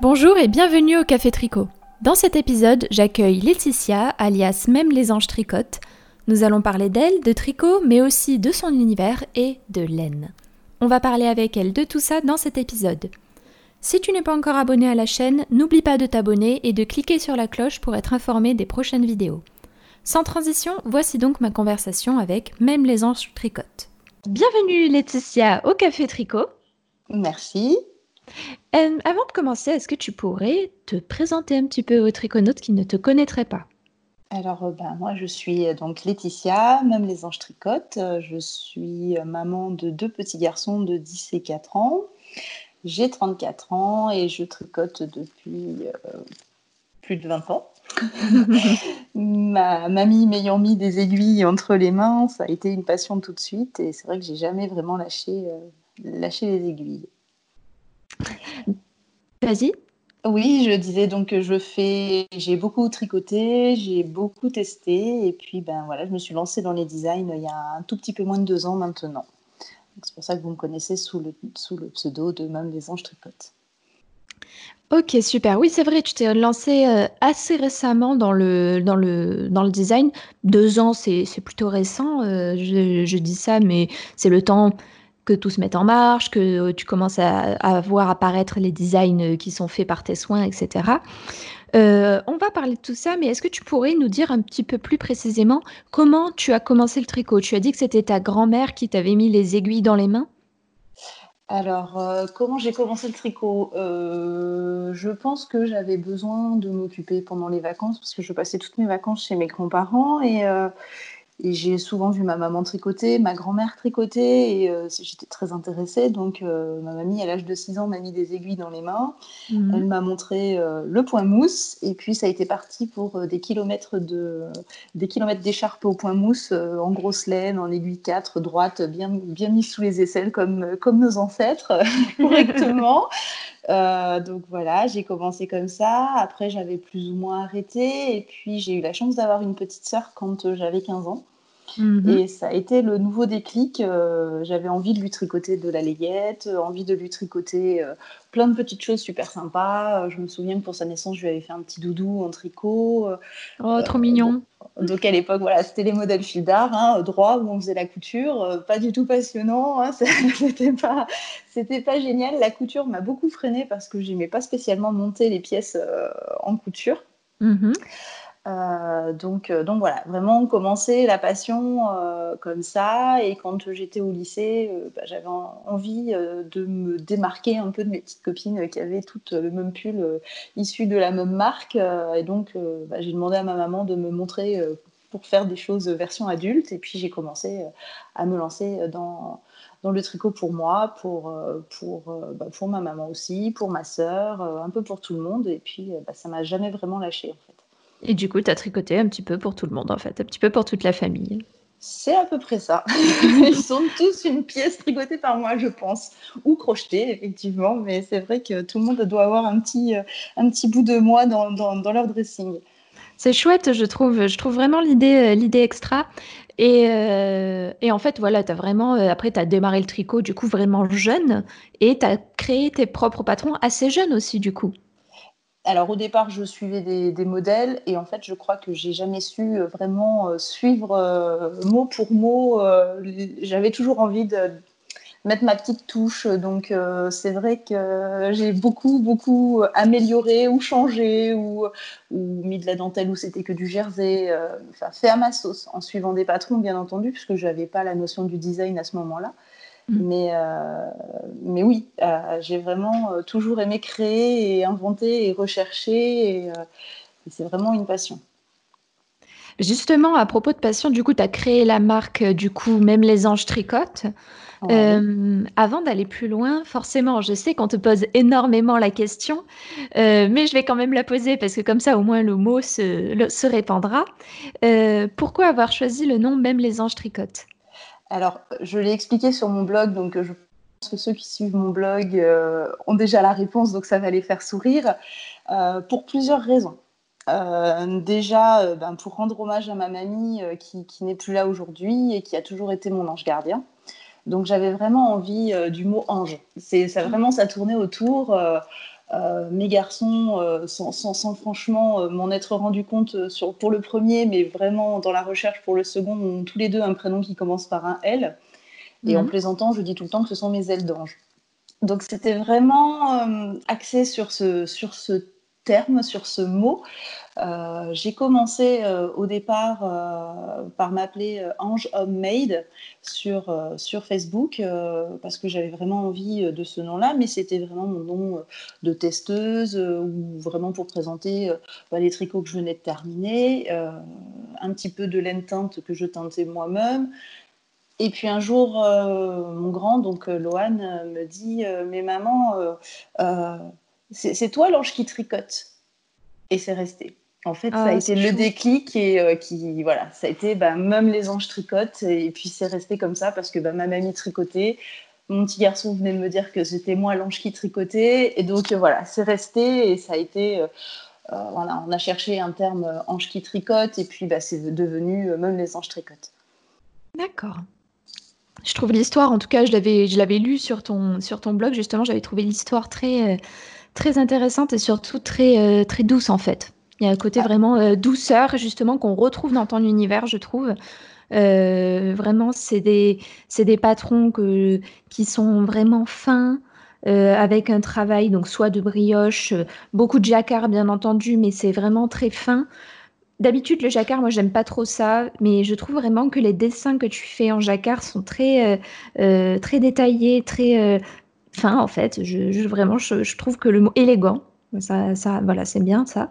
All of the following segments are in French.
Bonjour et bienvenue au Café Tricot. Dans cet épisode, j'accueille Laetitia, alias Même les anges tricotent. Nous allons parler d'elle, de tricot, mais aussi de son univers et de laine. On va parler avec elle de tout ça dans cet épisode. Si tu n'es pas encore abonné à la chaîne, n'oublie pas de t'abonner et de cliquer sur la cloche pour être informé des prochaines vidéos. Sans transition, voici donc ma conversation avec Même les anges tricotent. Bienvenue Laetitia au Café Tricot. Merci. Euh, avant de commencer, est-ce que tu pourrais te présenter un petit peu aux triconautes qui ne te connaîtraient pas? Alors, euh, ben, moi, je suis euh, donc Laetitia, même les anges tricotent. Je suis maman de deux petits garçons de 10 et 4 ans. J'ai 34 ans et je tricote depuis plus de 20 ans. Ma mamie m'ayant mis des aiguilles entre les mains, ça a été une passion tout de suite et c'est vrai que j'ai jamais vraiment lâché, lâché les aiguilles. Vas-y. Oui, je disais donc que je fais, j'ai beaucoup tricoté, j'ai beaucoup testé, et puis ben voilà, je me suis lancée dans les designs il y a un tout petit peu moins de deux ans maintenant. C'est pour ça que vous me connaissez sous le, sous le pseudo de Même des Anges Tricotes. Ok, super. Oui, c'est vrai, tu t'es lancée euh, assez récemment dans le, dans le, dans le design. Deux ans, c'est plutôt récent. Euh, je, je, dis ça, mais c'est le temps que tout se mette en marche, que euh, tu commences à, voir apparaître les designs euh, qui sont faits par tes soins, etc. Euh, on va parler de tout ça, mais est-ce que tu pourrais nous dire un petit peu plus précisément comment tu as commencé le tricot? Tu as dit que c'était ta grand-mère qui t'avait mis les aiguilles dans les mains? Alors, comment j'ai commencé le tricot? Je pense que j'avais besoin de m'occuper pendant les vacances parce que je passais toutes mes vacances chez mes grands-parents et, et j'ai souvent vu ma maman tricoter, ma grand-mère tricoter, et euh, j'étais très intéressée. Donc, euh, ma mamie, à l'âge de 6 ans, m'a mis des aiguilles dans les mains. Mhm. Elle m'a montré euh, le point mousse, et puis ça a été parti pour des kilomètres de, des kilomètres d'écharpe au point mousse, en grosse laine, en aiguille 4, droite, bien, bien mise sous les aisselles, comme, comme nos ancêtres, correctement. donc voilà, j'ai commencé comme ça. Après, j'avais plus ou moins arrêté. Et puis, j'ai eu la chance d'avoir une petite sœur quand j'avais 15 ans. Mhm. Et ça a été le nouveau déclic. Euh, j'avais envie de lui tricoter de la layette, euh, envie de lui tricoter euh, plein de petites choses super sympas. je me souviens que pour sa naissance, je lui avais fait un petit doudou en tricot. oh, trop mignon. Donc à l'époque, voilà, c'était les modèles fil d'art, hein, droit où on faisait la couture, pas du tout passionnant, hein, c'était pas, c'était pas génial. La couture m'a beaucoup freinée parce que j'aimais pas spécialement monter les pièces en couture. Mhm. Euh, donc, euh, donc voilà, vraiment commencer la passion euh, comme ça. Et quand j'étais au lycée, bah, j'avais envie de me démarquer un peu de mes petites copines qui avaient toutes le même pull issu de la même marque. et donc, bah, j'ai demandé à ma maman de me montrer pour faire des choses version adulte. Et puis, j'ai commencé à me lancer dans, le tricot pour moi, pour, pour, bah, pour ma maman aussi, pour ma sœur, un peu pour tout le monde. Et puis, ça m'a jamais vraiment lâché en fait. Et du coup, tu as tricoté un petit peu pour tout le monde, en fait, un petit peu pour toute la famille. C'est à peu près ça. Ils sont tous une pièce tricotée par moi, je pense, ou crochetée, effectivement, mais c'est vrai que tout le monde doit avoir un petit, euh, un petit bout de moi dans, dans, leur dressing. C'est chouette, je trouve. Je trouve vraiment l'idée, euh, l'idée extra. Et, euh, et, en fait, voilà, tu as vraiment, après, tu as démarré le tricot, du coup, vraiment jeune, et tu as créé tes propres patrons assez jeunes aussi, du coup alors au départ, je suivais des, modèles et en fait, je crois que j'ai jamais su euh, vraiment euh, suivre euh, mot pour mot. J'avais toujours envie de mettre ma petite touche. Donc c'est vrai que j'ai beaucoup, beaucoup amélioré ou changé ou, ou mis de la dentelle où c'était que du jersey. enfin, fait à ma sauce en suivant des patrons, bien entendu, puisque je n'avais pas la notion du design à ce moment-là. Mm. Mais, euh, mais oui, euh, j'ai vraiment euh, toujours aimé créer et inventer et rechercher. Et, c'est vraiment une passion. Justement, à propos de passion, du coup, tu as créé la marque, du coup, même les anges tricotent. avant d'aller plus loin, forcément, je sais qu'on te pose énormément la question, mais je vais quand même la poser parce que comme ça, au moins, le mot se, se répandra. pourquoi avoir choisi le nom Même les anges tricotent? Alors, je l'ai expliqué sur mon blog, donc euh, je pense que ceux qui suivent mon blog euh, ont déjà la réponse, donc ça va les faire sourire, euh, pour plusieurs raisons. déjà, ben, pour rendre hommage à ma mamie qui, n'est plus là aujourd'hui et qui a toujours été mon ange gardien. Donc j'avais vraiment envie du mot ange. C'est ça vraiment ça tournait autour. Mes garçons, sans, franchement m'en être rendu compte sur, pour le premier, mais vraiment dans la recherche pour le second, ont tous les deux un prénom qui commence par un L. Et en mhm. plaisantant, je dis tout le temps que ce sont mes ailes d'ange. Donc c'était vraiment axé sur ce, sur ce sur ce mot. Euh, j'ai commencé euh, au départ euh, par m'appeler Ange Homemade sur, sur Facebook parce que j'avais vraiment envie de ce nom-là, mais c'était vraiment mon nom de testeuse ou vraiment pour présenter bah, les tricots que je venais de terminer, un petit peu de laine teinte que je teintais moi-même. Et puis un jour, mon grand, donc Lohan, me dit Mais maman, c'est toi l'ange qui tricote Et c'est resté. En fait, ça a ah, été le déclic et euh, qui, voilà, ça a été bah, même les anges tricotent et puis c'est resté comme ça parce que bah, ma mamie tricotait, mon petit garçon venait de me dire que c'était moi l'ange qui tricotait et donc euh, voilà, c'est resté et ça a été, euh, voilà, on a cherché un terme ange qui tricote et puis bah, c'est devenu même les anges tricotent. D'accord. Je trouve l'histoire, en tout cas, je l'avais, je l'avais lu sur ton, sur ton blog justement, j'avais trouvé l'histoire très, très intéressante et surtout très, très douce en fait. Il y a un côté ah. vraiment euh, douceur, justement, qu'on retrouve dans ton univers, je trouve. Euh, vraiment, c'est des, des patrons que, qui sont vraiment fins, euh, avec un travail, donc soit de brioche, beaucoup de jacquard, bien entendu, mais c'est vraiment très fin. D'habitude, le jacquard, moi, j'aime pas trop ça, mais je trouve vraiment que les dessins que tu fais en jacquard sont très, très détaillés, très en fait. Je, vraiment, je, je, trouve que le mot élégant, ça, ça voilà, c'est bien ça.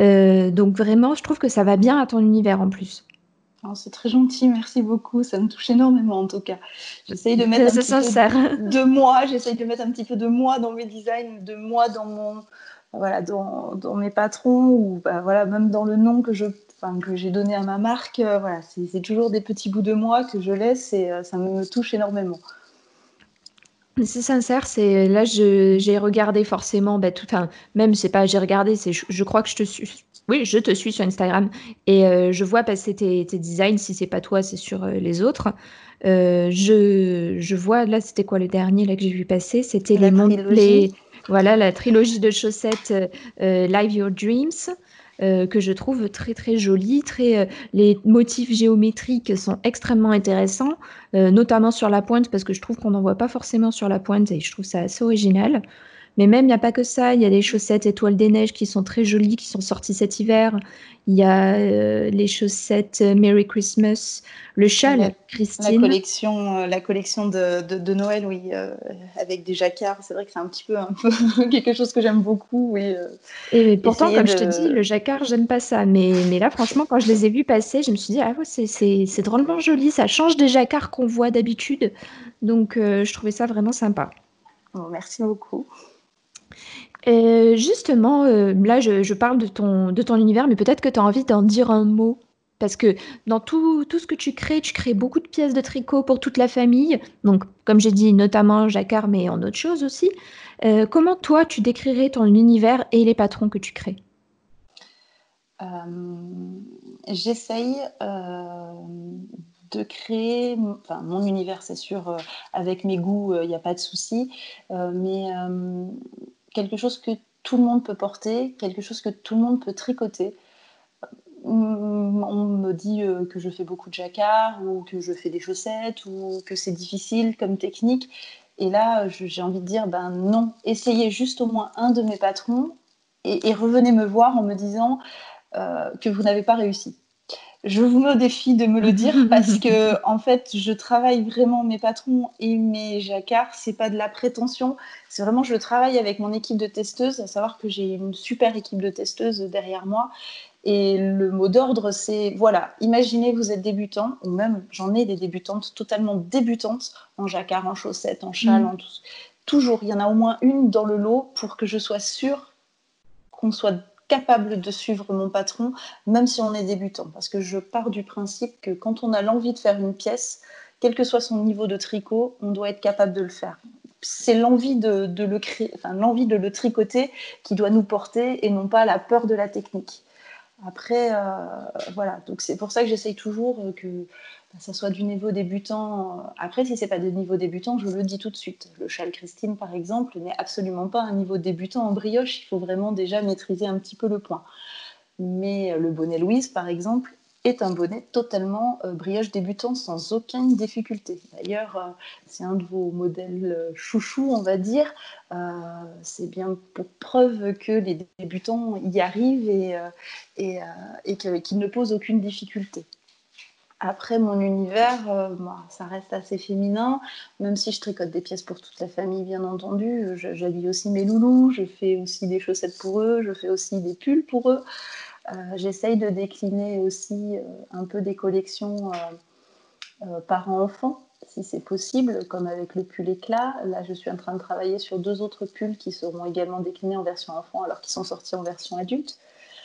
Euh, donc vraiment, je trouve que ça va bien à ton univers en plus. Oh, c'est très gentil, merci beaucoup. Ça me touche énormément en tout cas. J'essaye de mettre un petit peu de moi, j'essaye de mettre un petit peu de moi dans mes designs, de moi dans mon voilà dans, dans mes patrons ou bah, voilà même dans le nom que je que j'ai donné à ma marque. Euh, voilà, c'est toujours des petits bouts de moi que je laisse et euh, ça me touche énormément. C'est sincère, c'est là j'ai regardé forcément, bah, tout, enfin, même c'est pas j'ai regardé, c'est je, crois que je te suis, oui, je te suis sur Instagram et euh, je vois passer tes, tes designs. Si c'est pas toi, c'est sur euh, les autres. Euh, je, je vois là, c'était quoi le dernier là que j'ai vu passer? C'était les, les, voilà la trilogie de chaussettes Live Your Dreams. Euh, que je trouve très très jolie. Très, euh, les motifs géométriques sont extrêmement intéressants, euh, notamment sur la pointe, parce que je trouve qu'on n'en voit pas forcément sur la pointe et je trouve ça assez original. Mais même, il n'y a pas que ça. Il y a des chaussettes étoiles des neiges qui sont très jolies, qui sont sorties cet hiver. Il y a euh, les chaussettes euh, Merry Christmas, le châle Christine. La collection, euh, la collection de, de, Noël, oui, avec des jacquards. C'est vrai que c'est un petit peu, un peu quelque chose que j'aime beaucoup. Oui, Et pourtant, comme je te dis, le jacquard, j'aime pas ça. Mais, mais là, franchement, quand je les ai vus passer, je me suis dit, ah ouais, c'est drôlement joli. Ça change des jacquards qu'on voit d'habitude. Donc, je trouvais ça vraiment sympa. merci beaucoup. Euh, justement, euh, là, je, parle de ton, univers, mais peut-être que tu as envie d'en dire un mot. Parce que dans tout, tout, ce que tu crées, tu crées beaucoup de pièces de tricot pour toute la famille. Donc, comme j'ai dit, notamment jacquard, mais en autre chose aussi. Euh, comment toi, tu décrirais ton univers et les patrons que tu crées? J'essaye de créer, enfin, mon univers, c'est sûr, avec mes goûts, il n'y a pas de souci. mais quelque chose que tout le monde peut porter, quelque chose que tout le monde peut tricoter. Mm, on me dit euh, que je fais beaucoup de jacquard ou que je fais des chaussettes ou que c'est difficile comme technique. Et là, j'ai envie de dire, ben non, essayez juste au moins un de mes patrons et, revenez me voir en me disant euh, que vous n'avez pas réussi je vous mets au défi de me le dire parce que en fait, je travaille vraiment mes patrons et mes jacquards. C'est pas de la prétention, c'est vraiment je travaille avec mon équipe de testeuses. À savoir que j'ai une super équipe de testeuses derrière moi. Et le mot d'ordre, c'est voilà, imaginez vous êtes débutant, ou même j'en ai des débutantes totalement débutantes en jacquard, en chaussettes, en châle, mm. en tout. Toujours, il y en a au moins une dans le lot pour que je sois sûre qu'on soit capable de suivre mon patron, même si on est débutant. Parce que je pars du principe que quand on a l'envie de faire une pièce, quel que soit son niveau de tricot, on doit être capable de le faire. C'est l'envie de, le créer, l'envie de le tricoter qui doit nous porter et non pas la peur de la technique. Après, voilà, donc c'est pour ça que j'essaye toujours que ça soit du niveau débutant. Après, si c'est pas de niveau débutant, je le dis tout de suite. Le châle Christine, par exemple, n'est absolument pas un niveau débutant en brioche. Il faut vraiment déjà maîtriser un petit peu le point. Mais le bonnet Louise, par exemple, est un bonnet totalement euh, brioche débutant sans aucune difficulté. D'ailleurs, euh, c'est un de vos modèles euh, chouchous, on va dire. c'est bien pour preuve que les débutants y arrivent et, et, et qu'ils ne posent aucune difficulté. Après, mon univers, ça reste assez féminin, même si je tricote des pièces pour toute la famille, bien entendu. J'habille aussi mes loulous, je fais aussi des chaussettes pour eux, je fais aussi des pulls pour eux. Euh, j'essaye de décliner aussi euh, un peu des collections euh, parents-enfants, si c'est possible, comme avec le pull éclat. Là, je suis en train de travailler sur deux autres pulls qui seront également déclinés en version enfant alors qu'ils sont sortis en version adulte.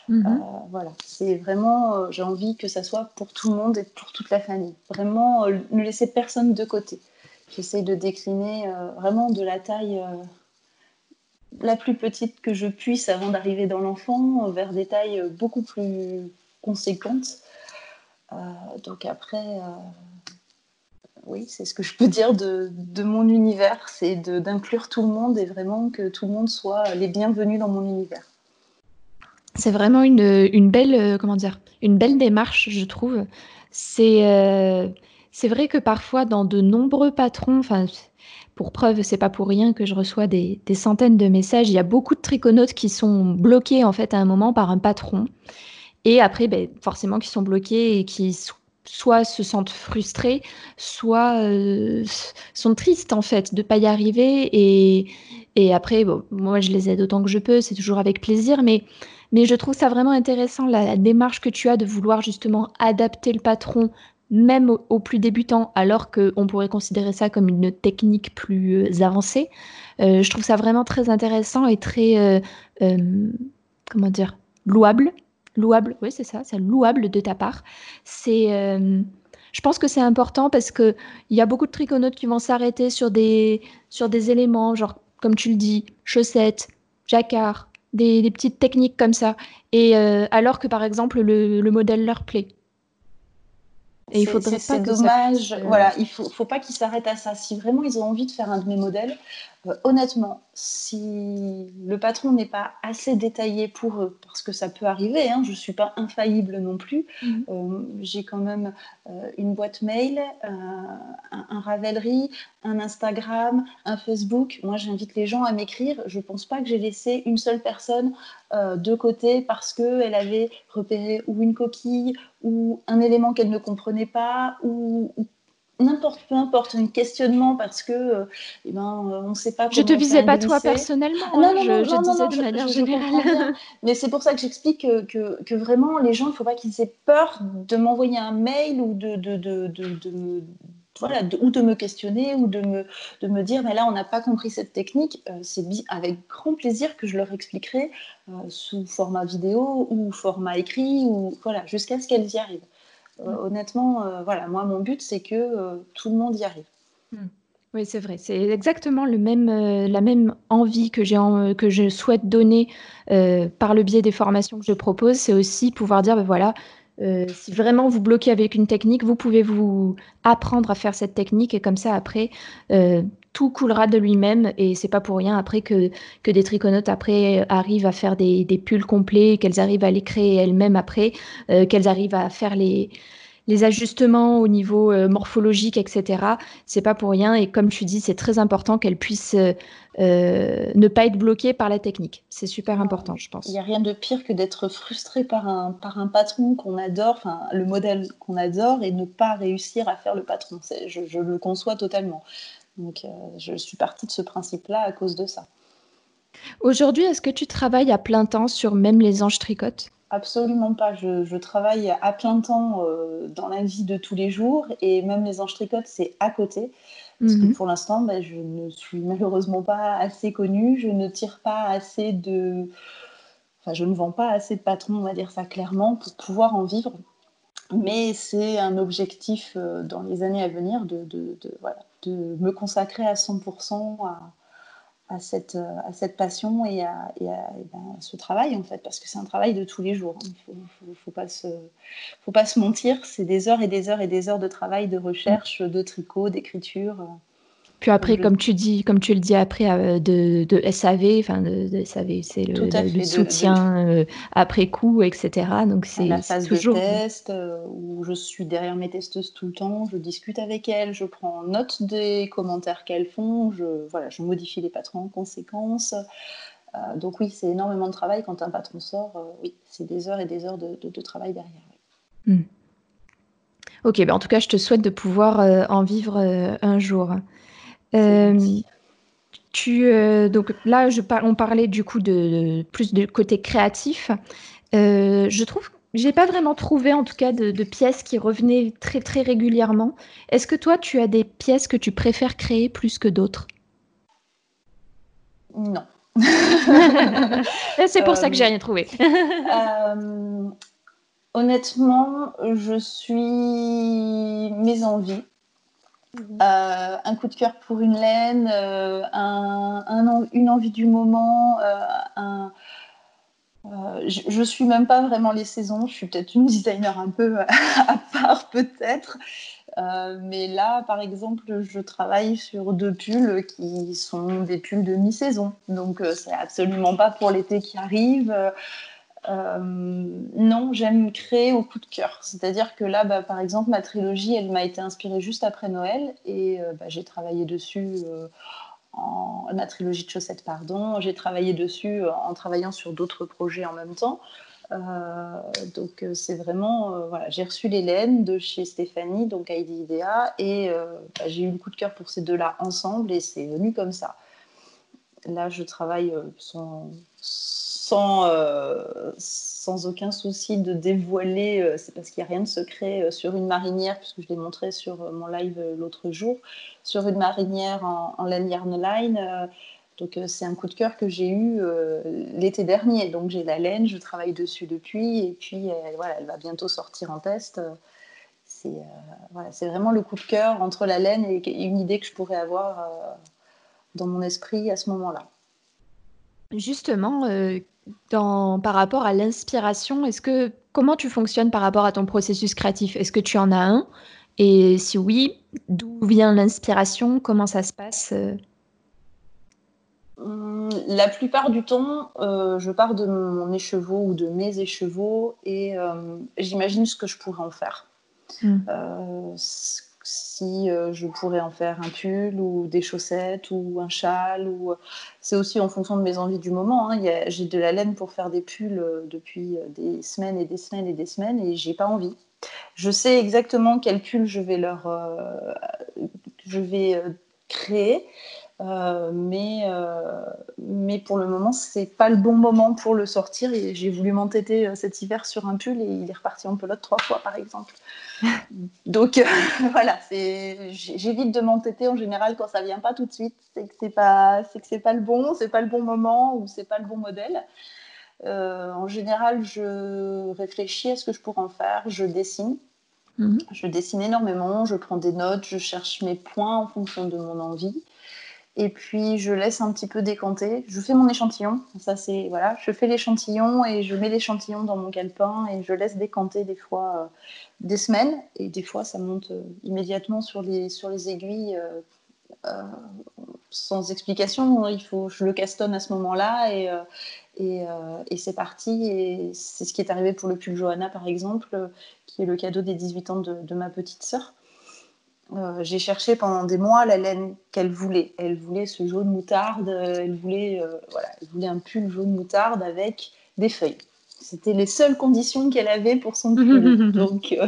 Mhm. voilà, c'est vraiment, j'ai envie que ça soit pour tout le monde et pour toute la famille. Vraiment, ne laisser personne de côté. J'essaye de décliner vraiment de la taille la plus petite que je puisse avant d'arriver dans l'enfant, vers des tailles beaucoup plus conséquentes. Euh, donc après, euh, oui, c'est ce que je peux dire de, mon univers, c'est d'inclure tout le monde et vraiment que tout le monde soit les bienvenus dans mon univers. C'est vraiment une, belle, euh, comment dire, une belle démarche, je trouve. C'est c'est vrai que parfois, dans de nombreux patrons, enfin, pour preuve, c'est pas pour rien que je reçois des, centaines de messages. Il y a beaucoup de triconautes qui sont bloqués en fait à un moment par un patron, et après, ben, forcément, qui sont bloqués et qui soit se sentent frustrés, soit euh, sont tristes en fait de pas y arriver. Et, après, moi, je les aide autant que je peux. C'est toujours avec plaisir, mais mais je trouve ça vraiment intéressant la, démarche que tu as de vouloir justement adapter le patron même aux, plus débutants, alors qu'on pourrait considérer ça comme une technique plus euh, avancée. Euh, je trouve ça vraiment très intéressant et très, euh, comment dire, louable. Louable, oui, c'est ça, c'est louable de ta part. C'est, je pense que c'est important parce qu'il y a beaucoup de triconautes qui vont s'arrêter sur des, sur des éléments, genre, comme tu le dis, chaussettes, jacquard, des, petites techniques comme ça. Et alors que, par exemple, le, le modèle leur plaît. Et il faudrait pas que dommage. Voilà, il faut, faut pas qu'ils s'arrêtent à ça. Si vraiment ils ont envie de faire un de mes modèles, euh, honnêtement, si le patron n'est pas assez détaillé pour eux, parce que ça peut arriver, hein, je ne suis pas infaillible non plus, mhm. euh, j'ai quand même euh, une boîte mail, un, un, Ravelry, un Instagram, un Facebook. Moi, j'invite les gens à m'écrire. Je ne pense pas que j'ai laissé une seule personne de côté parce qu'elle avait repéré ou une coquille ou un élément qu'elle ne comprenait pas ou, ou n'importe, peu importe, un questionnement parce que, euh, eh ben, euh, on ne sait pas. Je te visais pas toi personnellement, non, hein, non, je, je disais de manière générale. Mais c'est pour ça que j'explique que, que, vraiment les gens, il ne faut pas qu'ils aient peur de m'envoyer un mail ou de, de, de, de, voilà, ou de me questionner ou de me, de me dire mais là on n'a pas compris cette technique, euh, c'est avec grand plaisir que je leur expliquerai sous format vidéo ou format écrit ou voilà jusqu'à ce qu'elles y arrivent. Euh, honnêtement, euh, voilà, moi, mon but, c'est que euh, tout le monde y arrive. Hmm. Oui, c'est vrai. C'est exactement le même, la même envie que, j'ai que je souhaite donner par le biais des formations que je propose. C'est aussi pouvoir dire, ben voilà, si vraiment vous bloquez avec une technique, vous pouvez vous apprendre à faire cette technique et comme ça, après, tout coulera de lui-même et c'est pas pour rien après que, que des triconautes après arrivent à faire des, des pulls complets, qu'elles arrivent à les créer elles-mêmes après, euh, qu'elles arrivent à faire les, les ajustements au niveau euh, morphologique, etc. C'est pas pour rien et comme tu dis, c'est très important qu'elles puissent euh, ne pas être bloquées par la technique. C'est super important, je pense. Il n'y a rien de pire que d'être frustré par un, par un patron qu'on adore, enfin le modèle qu'on adore et ne pas réussir à faire le patron. Je, je le conçois totalement. Donc, euh, je suis partie de ce principe-là à cause de ça. Aujourd'hui, est-ce que tu travailles à plein temps sur même les anges tricotes Absolument pas. Je, travaille à plein temps euh, dans la vie de tous les jours et même les anges tricotes, c'est à côté. Parce que mhm. pour l'instant, ben, je ne suis malheureusement pas assez connue. Je ne tire pas assez de. Enfin, je ne vends pas assez de patrons, on va dire ça clairement, pour pouvoir en vivre. Mais c'est un objectif euh, dans les années à venir de, de, de, voilà, de me consacrer à 100% à, à cette, à cette passion et à, ben, ce travail, en fait, parce que c'est un travail de tous les jours. Il hein. ne faut, faut, pas se, faut pas se mentir, c'est des heures et des heures et des heures de travail, de recherche, de tricot, d'écriture. Puis après, comme tu dis, comme tu le dis après, euh, de, de, SAV, enfin de, SAV, c'est le, soutien euh, après coup, etc. Donc c'est la phase toujours... de test euh, où je suis derrière mes testeuses tout le temps, je discute avec elles, je prends note des commentaires qu'elles font, je voilà, je modifie les patrons en conséquence. donc oui, c'est énormément de travail quand un patron sort. oui, c'est des heures et des heures de, travail derrière. Hmm. Ok, ben en tout cas, je te souhaite de pouvoir en vivre un jour. Euh, tu, euh, donc là, je on parlait du coup de, plus de côté créatif. Euh, je trouve, j'ai pas vraiment trouvé en tout cas de, pièces qui revenaient très très régulièrement. Est-ce que toi, tu as des pièces que tu préfères créer plus que d'autres? Non. C'est pour ça que j'ai rien trouvé. honnêtement, je suis mes envies. Euh, un coup de cœur pour une laine, euh, une envie du moment. Euh, je, ne suis même pas vraiment les saisons. Je suis peut-être une designer un peu à part peut-être. mais là, par exemple, je travaille sur deux pulls qui sont des pulls de mi-saison. Donc, c'est absolument pas pour l'été qui arrive. Euh, non, j'aime créer au coup de cœur. C'est-à-dire que là, bah, par exemple, ma trilogie, elle m'a été inspirée juste après Noël et euh, bah, j'ai travaillé dessus. Euh, en, ma trilogie de chaussettes, pardon. J'ai travaillé dessus en travaillant sur d'autres projets en même temps. donc c'est vraiment, voilà, j'ai reçu laines de chez Stéphanie, donc Heidi Idea, et bah, j'ai eu le coup de cœur pour ces deux-là ensemble, et c'est venu comme ça. Là, je travaille sans, euh, sans aucun souci de dévoiler, euh, c'est parce qu'il n'y a rien de secret, euh, sur une marinière, puisque je l'ai montré sur mon live l'autre jour, sur une marinière en, en laine line. donc c'est un coup de cœur que j'ai eu l'été dernier. Donc j'ai la laine, je travaille dessus depuis, et puis voilà, elle va bientôt sortir en test. c'est voilà, vraiment le coup de cœur entre la laine et une idée que je pourrais avoir dans mon esprit à ce moment-là. Justement, par rapport à l'inspiration, est-ce que comment tu fonctionnes par rapport à ton processus créatif? Est-ce que tu en as un? Et si oui, d'où vient l'inspiration? Comment ça se passe hum, La plupart du temps, euh, je pars de mon écheveau ou de mes écheveaux et euh, j'imagine ce que je pourrais en faire. Mmh. Euh, si euh, je pourrais en faire un pull ou des chaussettes ou un châle. Ou... Euh, c'est aussi en fonction de mes envies du moment. Hein. J'ai de la laine pour faire des pulls euh, depuis des semaines et des semaines et des semaines et j'ai pas envie. Je sais exactement quel pull je vais leur, je vais créer. Mais, mais pour le moment, c'est pas le bon moment pour le sortir. J'ai voulu m'entêter cet hiver sur un pull et il est reparti en pelote trois fois, par exemple. Donc voilà, j'évite de m'entêter en général quand ça vient pas tout de suite. C'est que c'est pas, c'est que c'est pas le bon, c'est pas le bon moment ou c'est pas le bon modèle. en général, je réfléchis à ce que je pourrais en faire, je dessine. Mhm. Je dessine énormément, je prends des notes, je cherche mes points en fonction de mon envie. Et puis je laisse un petit peu décanter. Je fais mon échantillon. Ça c'est voilà, je fais l'échantillon et je mets l'échantillon dans mon calepin et je laisse décanter des fois euh, des semaines et des fois ça monte euh, immédiatement sur les sur les aiguilles euh, sans explication. Il faut je le castonne à ce moment-là et et, et c'est parti. Et c'est ce qui est arrivé pour le pull Johanna par exemple, qui est le cadeau des 18 ans de, de ma petite sœur. Euh, j'ai cherché pendant des mois la laine qu'elle voulait. Elle voulait ce jaune moutarde, elle voulait, euh, voilà, elle voulait un pull jaune moutarde avec des feuilles. C'était les seules conditions qu'elle avait pour son pull. donc, euh,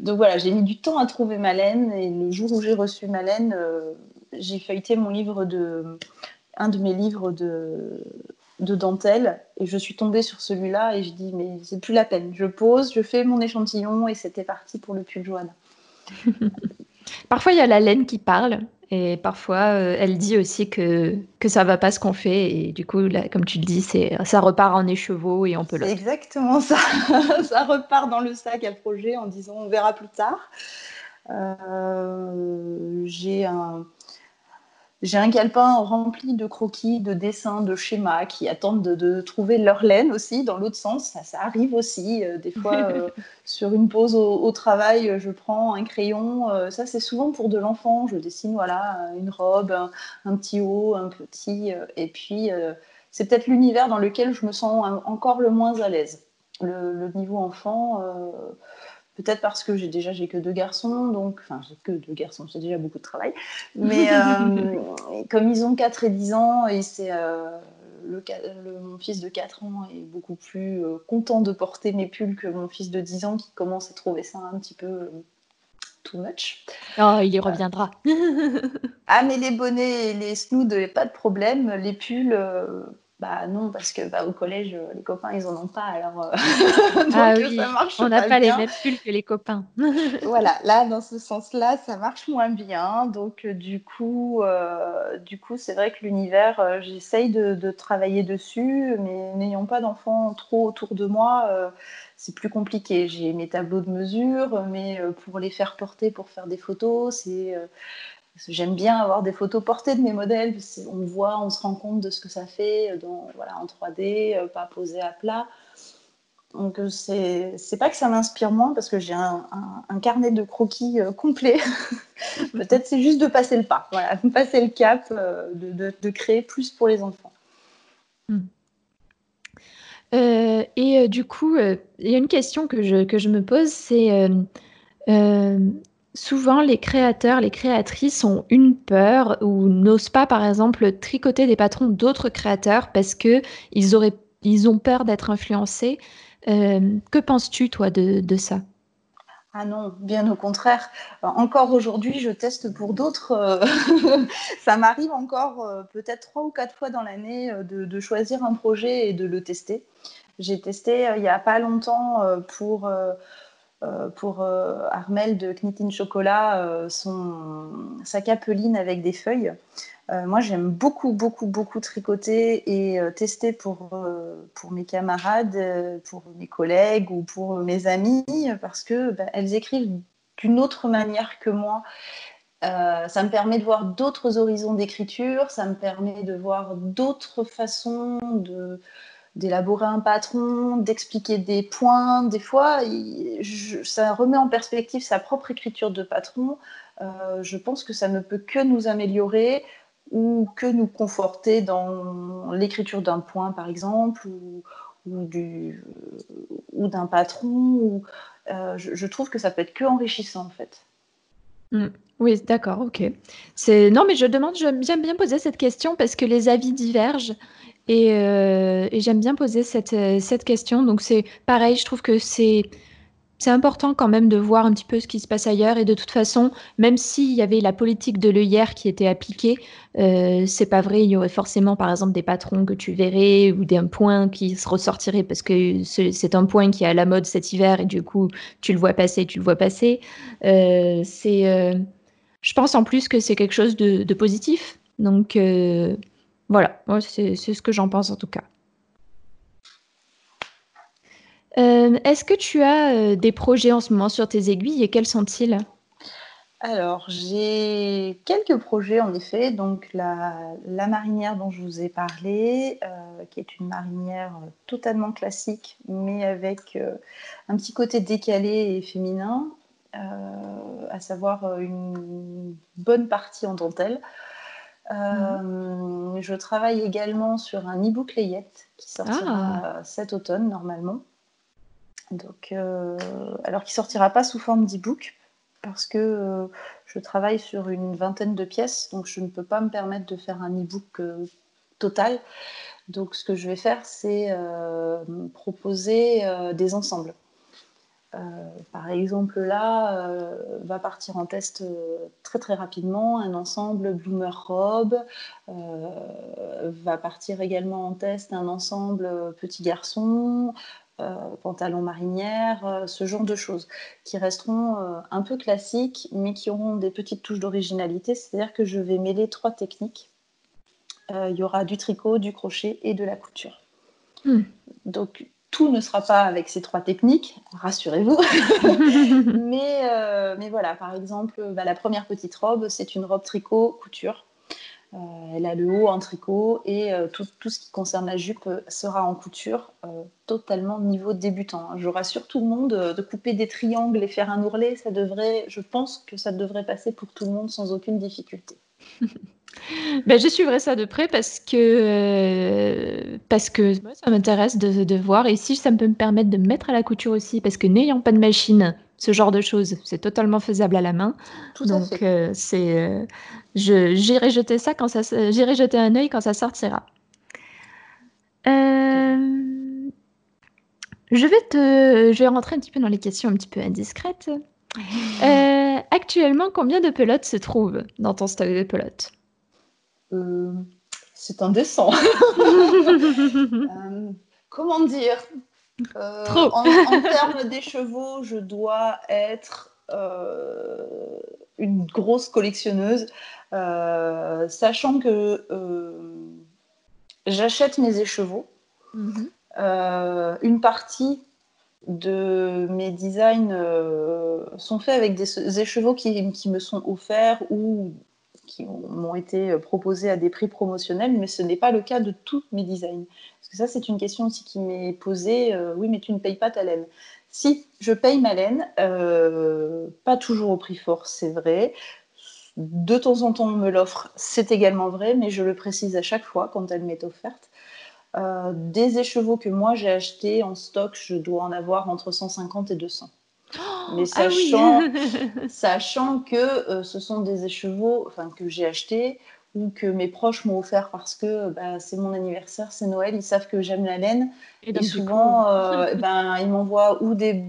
donc voilà, j'ai mis du temps à trouver ma laine et le jour où j'ai reçu ma laine, j'ai feuilleté mon livre de, un de mes livres de, de dentelle et je suis tombée sur celui-là et je dis mais c'est plus la peine. Je pose, je fais mon échantillon et c'était parti pour le pull Johanna. Parfois, il y a la laine qui parle. Et parfois, euh, elle dit aussi que, que ça va pas ce qu'on fait. Et du coup, là, comme tu le dis, c'est, ça repart en écheveau et en pelote. C'est exactement ça. ça repart dans le sac à projet en disant on verra plus tard. Euh, j'ai un, j'ai un calepin rempli de croquis, de dessins, de schémas qui attendent de, trouver leur laine aussi dans l'autre sens. Ça, arrive aussi. Euh, des fois, euh, sur une pause au, travail, je prends un crayon. Euh, ça, c'est souvent pour de l'enfant. Je dessine voilà, une robe, un, petit haut, un petit. et puis, c'est peut-être l'univers dans lequel je me sens encore le moins à l'aise. Le, niveau enfant Peut-être parce que j'ai déjà j'ai que deux garçons, donc enfin j'ai que deux garçons, j'ai déjà beaucoup de travail. Mais euh, comme ils ont 4 et 10 ans, et c'est euh, le, mon fils de 4 ans est beaucoup plus euh, content de porter mes pulls que mon fils de 10 ans qui commence à trouver ça un petit peu too much. Oh, il y reviendra. ah mais les bonnets et les snoods, pas de problème. Les pulls bah non, parce que bah, au collège, euh, les copains, ils en ont pas. Alors, euh, ah oui, on n'a pas, les mêmes pulls que les copains. voilà, là, dans ce sens-là, ça marche moins bien. Donc, euh, du coup, du coup, c'est vrai que l'univers, j'essaye de, travailler dessus, mais n'ayant pas d'enfants trop autour de moi, c'est plus compliqué. J'ai mes tableaux de mesure, mais pour les faire porter, pour faire des photos, c'est J'aime bien avoir des photos portées de mes modèles. On voit, on se rend compte de ce que ça fait euh, dans, voilà, en 3D, euh, pas posé à plat. Donc, euh, c'est pas que ça m'inspire moins parce que j'ai un, carnet de croquis complet. Peut-être c'est juste de passer le pas, voilà, de passer le cap, de, créer plus pour les enfants. Hmm. et du coup, il y a une question que je, que je me pose, c'est Souvent, les créateurs, les créatrices ont une peur ou n'osent pas, par exemple, tricoter des patrons d'autres créateurs parce que ils auraient, ils ont peur d'être influencés. Euh, que penses-tu, toi, de, ça? Ah non, bien au contraire. Encore aujourd'hui, je teste pour d'autres. Euh, ça m'arrive encore euh, peut-être trois ou quatre fois dans l'année de, choisir un projet et de le tester. J'ai testé il n'y a pas longtemps pour euh, pour euh, Armel de Knitin Chocolat euh, son, sa capeline avec des feuilles. moi, j'aime beaucoup, beaucoup, beaucoup tricoter et tester pour, pour mes camarades, pour mes collègues ou pour mes amis parce que bah, elles écrivent d'une autre manière que moi. ça me permet de voir d'autres horizons d'écriture, ça me permet de voir d'autres façons de, d'élaborer un patron, d'expliquer des points. Des fois, ça remet en perspective sa propre écriture de patron. Euh, je pense que ça ne peut que nous améliorer ou que nous conforter dans l'écriture d'un point, par exemple, ou, ou d'un patron. Euh, je, trouve que ça peut être que enrichissant, en fait. Mm. Oui, d'accord, ok. C'est non, mais je demande, j'aime bien poser cette question parce que les avis divergent euh, et, j'aime bien poser cette, euh, cette question. Donc c'est pareil, je trouve que c'est c'est important quand même de voir un petit peu ce qui se passe ailleurs. Et de toute façon, même s'il y avait la politique de l'œillère qui était appliquée, euh, c'est pas vrai. Il y aurait forcément, par exemple, des patrons que tu verrais ou des points qui se ressortiraient parce que c'est un point qui est à la mode cet hiver et du coup, tu le vois passer, tu le vois passer. Euh, c'est, je pense en plus que c'est quelque chose de, de positif. Donc, voilà, c'est ce que j'en pense en tout cas. Euh, est-ce que tu as euh, des projets en ce moment sur tes aiguilles et quels sont-ils? Alors, j'ai quelques projets en effet. Donc, la, marinière dont je vous ai parlé, euh, qui est une marinière totalement classique, mais avec un petit côté décalé et féminin, à savoir une bonne partie en dentelle. Euh, je travaille également sur un e-book layette qui sortira ah. cet automne normalement. Donc, euh, alors qui sortira pas sous forme d'e-book parce que euh, je travaille sur une vingtaine de pièces, donc je ne peux pas me permettre de faire un e-book total. Donc, ce que je vais faire, c'est proposer des ensembles. Euh, par exemple, là, euh, va partir en test euh, très très rapidement un ensemble Bloomer Robe. va partir également en test un ensemble Petit Garçon, pantalon marinière, ce genre de choses, qui resteront un peu classiques, mais qui auront des petites touches d'originalité. C'est-à-dire que je vais mêler trois techniques. Il y aura du tricot, du crochet et de la couture. Hmm. Donc tout ne sera pas avec ces trois techniques, rassurez-vous. mais, euh, mais voilà, par exemple, bah, la première petite robe, c'est une robe tricot couture. elle a le haut en tricot et tout, tout, ce qui concerne la jupe sera en couture totalement niveau débutant. Je rassure tout le monde de couper des triangles et faire un ourlet, ça devrait, je pense que ça devrait passer pour tout le monde sans aucune difficulté. Ben, je suivrai ça de près parce que, euh, parce que ça m'intéresse de, de voir et si ça peut me permettre de me mettre à la couture aussi parce que n'ayant pas de machine, ce genre de choses, c'est totalement faisable à la main. Tout Donc. Euh, c'est, euh, je, j'irai jeter ça quand ça, j'irai jeter un œil quand ça sortira. je vais te, je vais rentrer un petit peu dans les questions un petit peu indiscrètes. actuellement, combien de pelotes se trouvent dans ton stock de pelotes? Euh, c'est indécent. Euh, comment dire euh, En, termes des chevaux, je dois être une grosse collectionneuse, sachant que j'achète mes écheveaux. Mhm. une partie de mes designs sont faits avec des écheveaux qui, qui, me sont offerts ou qui m'ont été euh, proposés à des prix promotionnels, mais ce n'est pas le cas de tous mes designs. Parce que ça, c'est une question aussi qui m'est posée. Euh, oui, mais tu ne payes pas ta laine. Si, je paye ma laine, euh, pas toujours au prix fort, c'est vrai. De temps en temps, on me l'offre, c'est également vrai, mais je le précise à chaque fois quand elle m'est offerte. des écheveaux que moi j'ai achetés en stock, je dois en avoir entre 150 et 200. Mais ah sachant, sachant que euh, ce sont des écheveaux enfin, que j'ai achetés ou que mes proches m'ont offert parce que bah, c'est mon anniversaire, c'est Noël, ils savent que j'aime la laine. Et, souvent, euh, ben, ils m'envoient ou, des,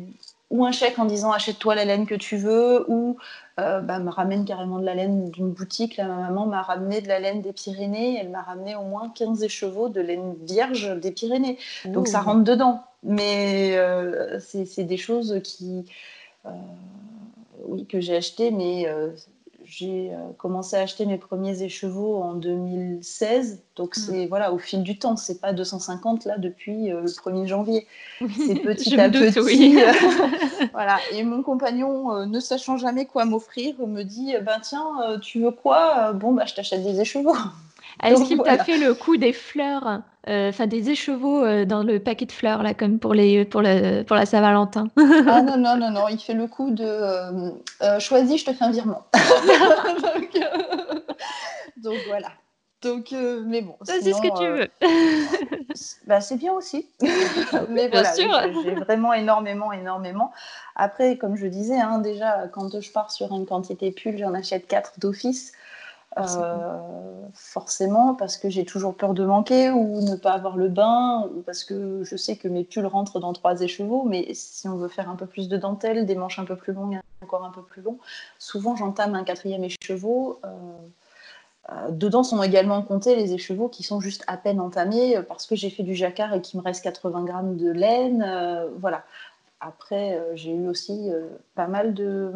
ou un chèque en disant achète-toi la laine que tu veux, ou euh, bah, me ramène carrément de la laine d'une boutique. Là, ma maman m'a ramené de la laine des Pyrénées, elle m'a ramené au moins 15 écheveaux de laine vierge des Pyrénées. Donc ça rentre dedans. Mais euh, c'est des choses qui, oui, que j'ai achetées, mais euh, j'ai commencé à acheter mes premiers écheveaux en 2016. Donc, hmm. c'est voilà, au fil du temps. C'est pas 250 là depuis le 1er janvier. C'est petit à petit. Oui. voilà. Et mon compagnon, ne sachant jamais quoi m'offrir, me dit ben tiens, tu veux quoi? Bon, bah, je t'achète des écheveaux. Est-ce qu'il t'a fait le coup des fleurs, euh, enfin des écheveaux euh, dans le paquet de fleurs, là, comme pour, les, pour, le, pour la Saint-Valentin? Ah non, non, non, non, il fait le coup de euh, choisis, je te fais un virement. donc, voilà. Donc, mais bon. C'est ce que tu veux. bah, c'est bien aussi. mais voilà, j'ai vraiment énormément, énormément. Après, comme je disais, hein, déjà, quand je pars sur une quantité pull, j'en achète 4 d'office. Euh, forcément parce que j'ai toujours peur de manquer ou ne pas avoir le bain ou parce que je sais que mes pulls rentrent dans trois écheveaux mais si on veut faire un peu plus de dentelle, des manches un peu plus longues, encore un peu plus long, souvent j'entame un quatrième écheveau. Euh, euh, dedans sont également comptés les écheveaux qui sont juste à peine entamés parce que j'ai fait du jacquard et qu'il me reste 80 grammes de laine. voilà. Après, j'ai eu aussi pas mal de,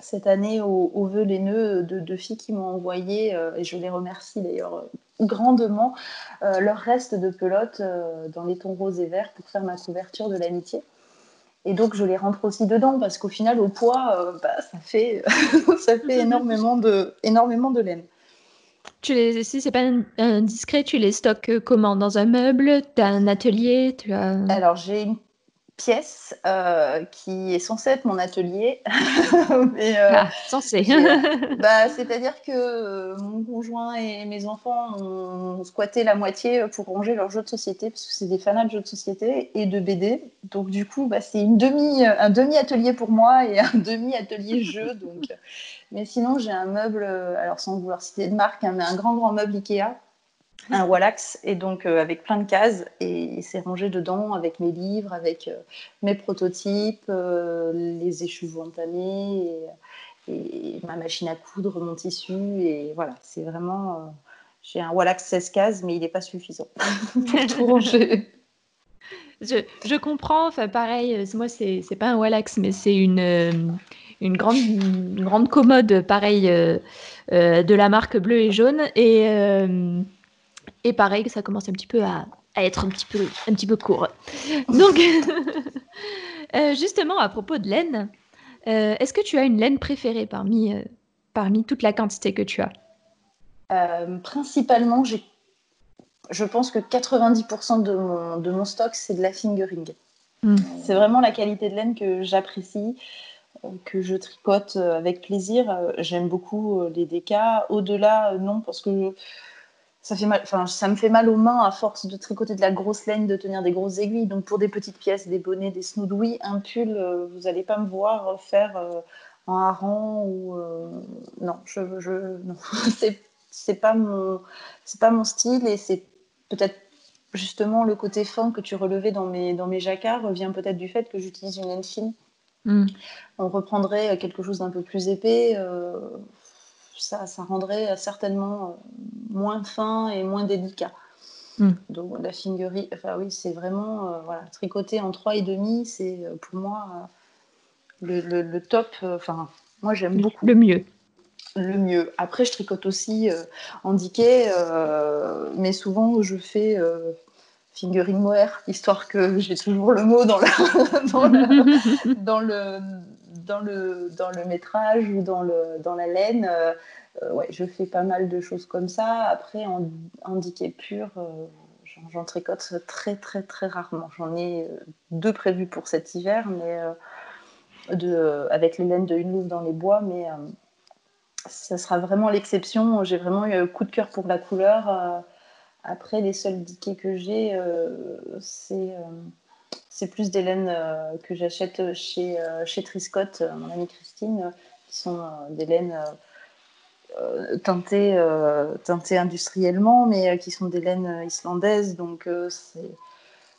cette année au, au vœu les nœuds de, filles qui m'ont envoyé, euh, et je les remercie d'ailleurs euh, grandement, euh, leur reste de pelote dans les tons roses et verts pour faire ma couverture de l'amitié. Et donc je les rentre aussi dedans parce qu'au final au poids, bah, ça fait, ça fait énormément de, énormément de laine. Tu les, si c'est pas indiscret, tu les stockes comment? Dans un meuble? Tu as un atelier? Tu as... Alors j'ai une pièce euh, qui est censée être mon atelier. Mais, euh, ah, censé. bah, C'est-à-dire que euh, mon conjoint et mes enfants ont squatté la moitié pour ranger leurs jeux de société, parce que c'est des fanats de jeux de société et de BD. Donc du coup, bah, c'est une demi, un demi-atelier pour moi et un demi-atelier jeu. Donc... Mais sinon, j'ai un meuble, alors sans vouloir citer de marque, hein, mais un grand, grand meuble Ikea un Wallax et donc euh, avec plein de cases et, c'est rangé dedans avec mes livres, avec euh, mes prototypes, euh, les écheveaux entamés et, ma machine à coudre, mon tissu et voilà, c'est vraiment j'ai un Wallax 16 cases mais il n'est pas suffisant pour tout ranger. Je, je, comprends, enfin pareil, moi c'est pas un Wallax mais c'est une une grande, grande commode, pareil, de la marque bleu et jaune. Et, et pareil, ça commence un petit peu à, être un petit peu, un petit peu court. Donc, euh, justement, à propos de laine, euh, est-ce que tu as une laine préférée parmi, euh, parmi toute la quantité que tu as? Principalement, je pense que 90% de mon, de mon stock, c'est de la fingering. Hmm. C'est vraiment la qualité de laine que j'apprécie, que je tricote avec plaisir. J'aime beaucoup les décas. Au-delà, non, parce que ça, fait mal, ça me fait mal aux mains à force de tricoter de la grosse laine, de tenir des grosses aiguilles. Donc pour des petites pièces, des bonnets, des snowdouis, un pull, vous n'allez pas me voir faire un hareng ou... non, je, je non. c'est pas mon c'est pas mon style et c'est peut-être justement, le côté fin que tu relevais dans mes, dans mes jacquards vient peut-être du fait que j'utilise une laine fine. Hmm. On reprendrait quelque chose d'un peu plus épais, euh, ça, ça rendrait certainement euh, moins fin et moins délicat. Hmm. Donc la fingerie, enfin oui, c'est vraiment euh, voilà, tricoter en 3,5, c'est pour moi le, le, top. Enfin, moi j'aime beaucoup. Le mieux le mieux. Après, je tricote aussi en diquet, mais souvent je fais fingering mohair, histoire que j'ai toujours le mot dans, dans, le, dans, le, dans, le, dans le métrage ou dans, le, dans la laine. Euh, ouais, je fais pas mal de choses comme ça. Après, en indiqué pur, euh, j'en tricote très très très rarement. J'en ai euh, deux prévus pour cet hiver, mais de, avec les laines de une louve dans les bois, mais ça sera vraiment l'exception. J'ai vraiment eu un coup de cœur pour la couleur. Après, les seuls diquets que j'ai, euh, euh, c'est plus des laines euh, que j'achète chez, chez Triscott, mon amie Christine, qui sont des laines teintées, teintées industriellement, mais qui sont des laines islandaises. Donc, c'est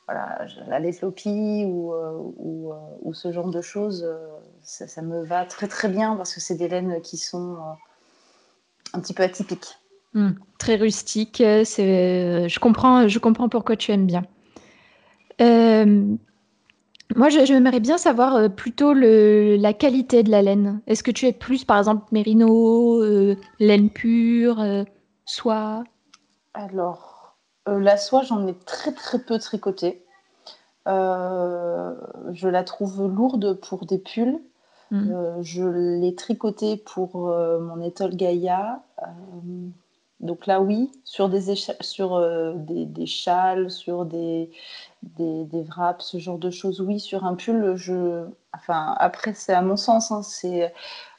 voilà, la Letlopi ou, ou, ce genre de choses, ça, me va très très bien parce que c'est des laines qui sont un petit peu atypiques. Hmm. très rustique. Euh, euh, je, comprends, je comprends pourquoi tu aimes bien. Euh, moi, j'aimerais bien savoir plutôt le, la qualité de la laine. Est-ce que tu es plus, par exemple, mérino, laine pure, soie? Alors, la soie, j'en ai très très peu tricoté. je la trouve lourde pour des pulls. Hmm. je l'ai tricoté pour mon étole Gaïa. Donc là, oui, sur des, sur, euh, des, châles, sur des, des, des, wraps, ce genre de choses, oui. Sur un pull, je... Enfin, après, c'est à mon sens, hein, c'est...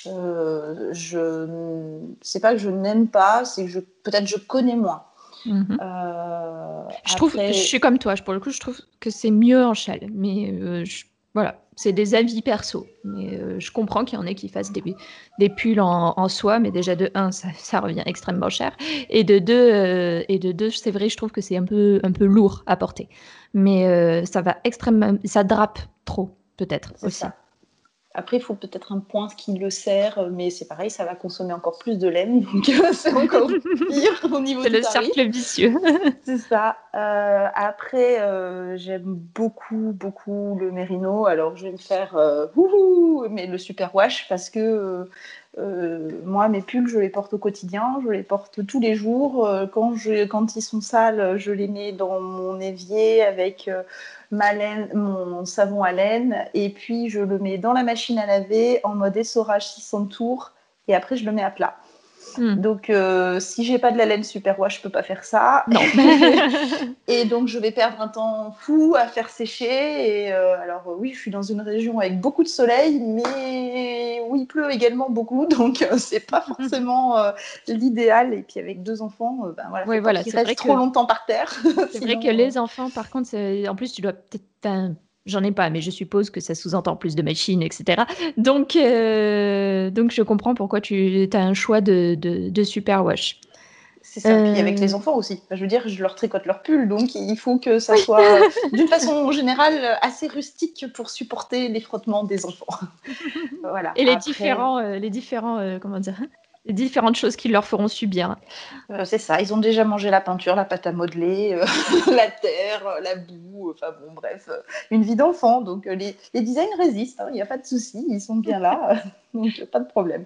Euh, je... C'est pas que je n'aime pas, c'est que je... peut-être je connais moins. Mhm. Euh, je trouve, je suis comme toi, pour le coup, je trouve que c'est mieux en châle, mais je voilà, c'est des avis perso. Mais euh, je comprends qu'il y en ait qui fassent des, des pulls en, soie, mais déjà de un, ça, revient extrêmement cher, et de deux, euh, et de deux, c'est vrai, je trouve que c'est un peu, un peu lourd à porter. Mais euh, ça va extrêmement, ça drape trop, peut-être aussi. Ça. Après, il faut peut-être un point qui le sert, mais c'est pareil, ça va consommer encore plus de laine, donc euh, c'est encore pire au niveau C'est le cercle vicieux. c'est ça. Euh, après, euh, j'aime beaucoup, beaucoup le mérino. Alors, je vais me faire mais le super wash parce que moi, mes pulls, je les porte au quotidien, je les porte tous les jours. quand, je, quand ils sont sales, je les mets dans mon évier avec mon savon à laine, et puis je le mets dans la machine à laver en mode essorage 600 tours, et après je le mets à plat. Hmm. Donc, euh, si j'ai pas de la laine super wash, je peux pas faire ça. Non. et donc, je vais perdre un temps fou à faire sécher. Et euh, alors, euh, oui, je suis dans une région avec beaucoup de soleil, mais où il pleut également beaucoup, donc c'est pas hmm. forcément l'idéal. Et puis, avec deux enfants, ben voilà, voilà, trop longtemps par terre. C'est vrai que les enfants, par contre, en plus, tu dois peut-être J'en ai pas, mais je suppose que ça sous-entend plus de machines, etc. Donc, euh, donc je comprends pourquoi tu as un choix de, de, super wash. C'est ça. Puis avec les euh. enfants aussi. je veux dire, je leur tricote leur pull, donc il faut que ça soit, d'une façon générale, assez rustique pour supporter les frottements des enfants. voilà. Et les différents, euh, les différents, comment dire, différentes choses qui leur feront subir. Euh, c'est ça, ils ont déjà mangé la peinture, la pâte à modeler, euh, la terre, euh, la boue, enfin bon, bref, une vie d'enfant. Donc les, les, designs résistent, hein, il n'y a pas de souci, ils sont bien là, donc pas de problème.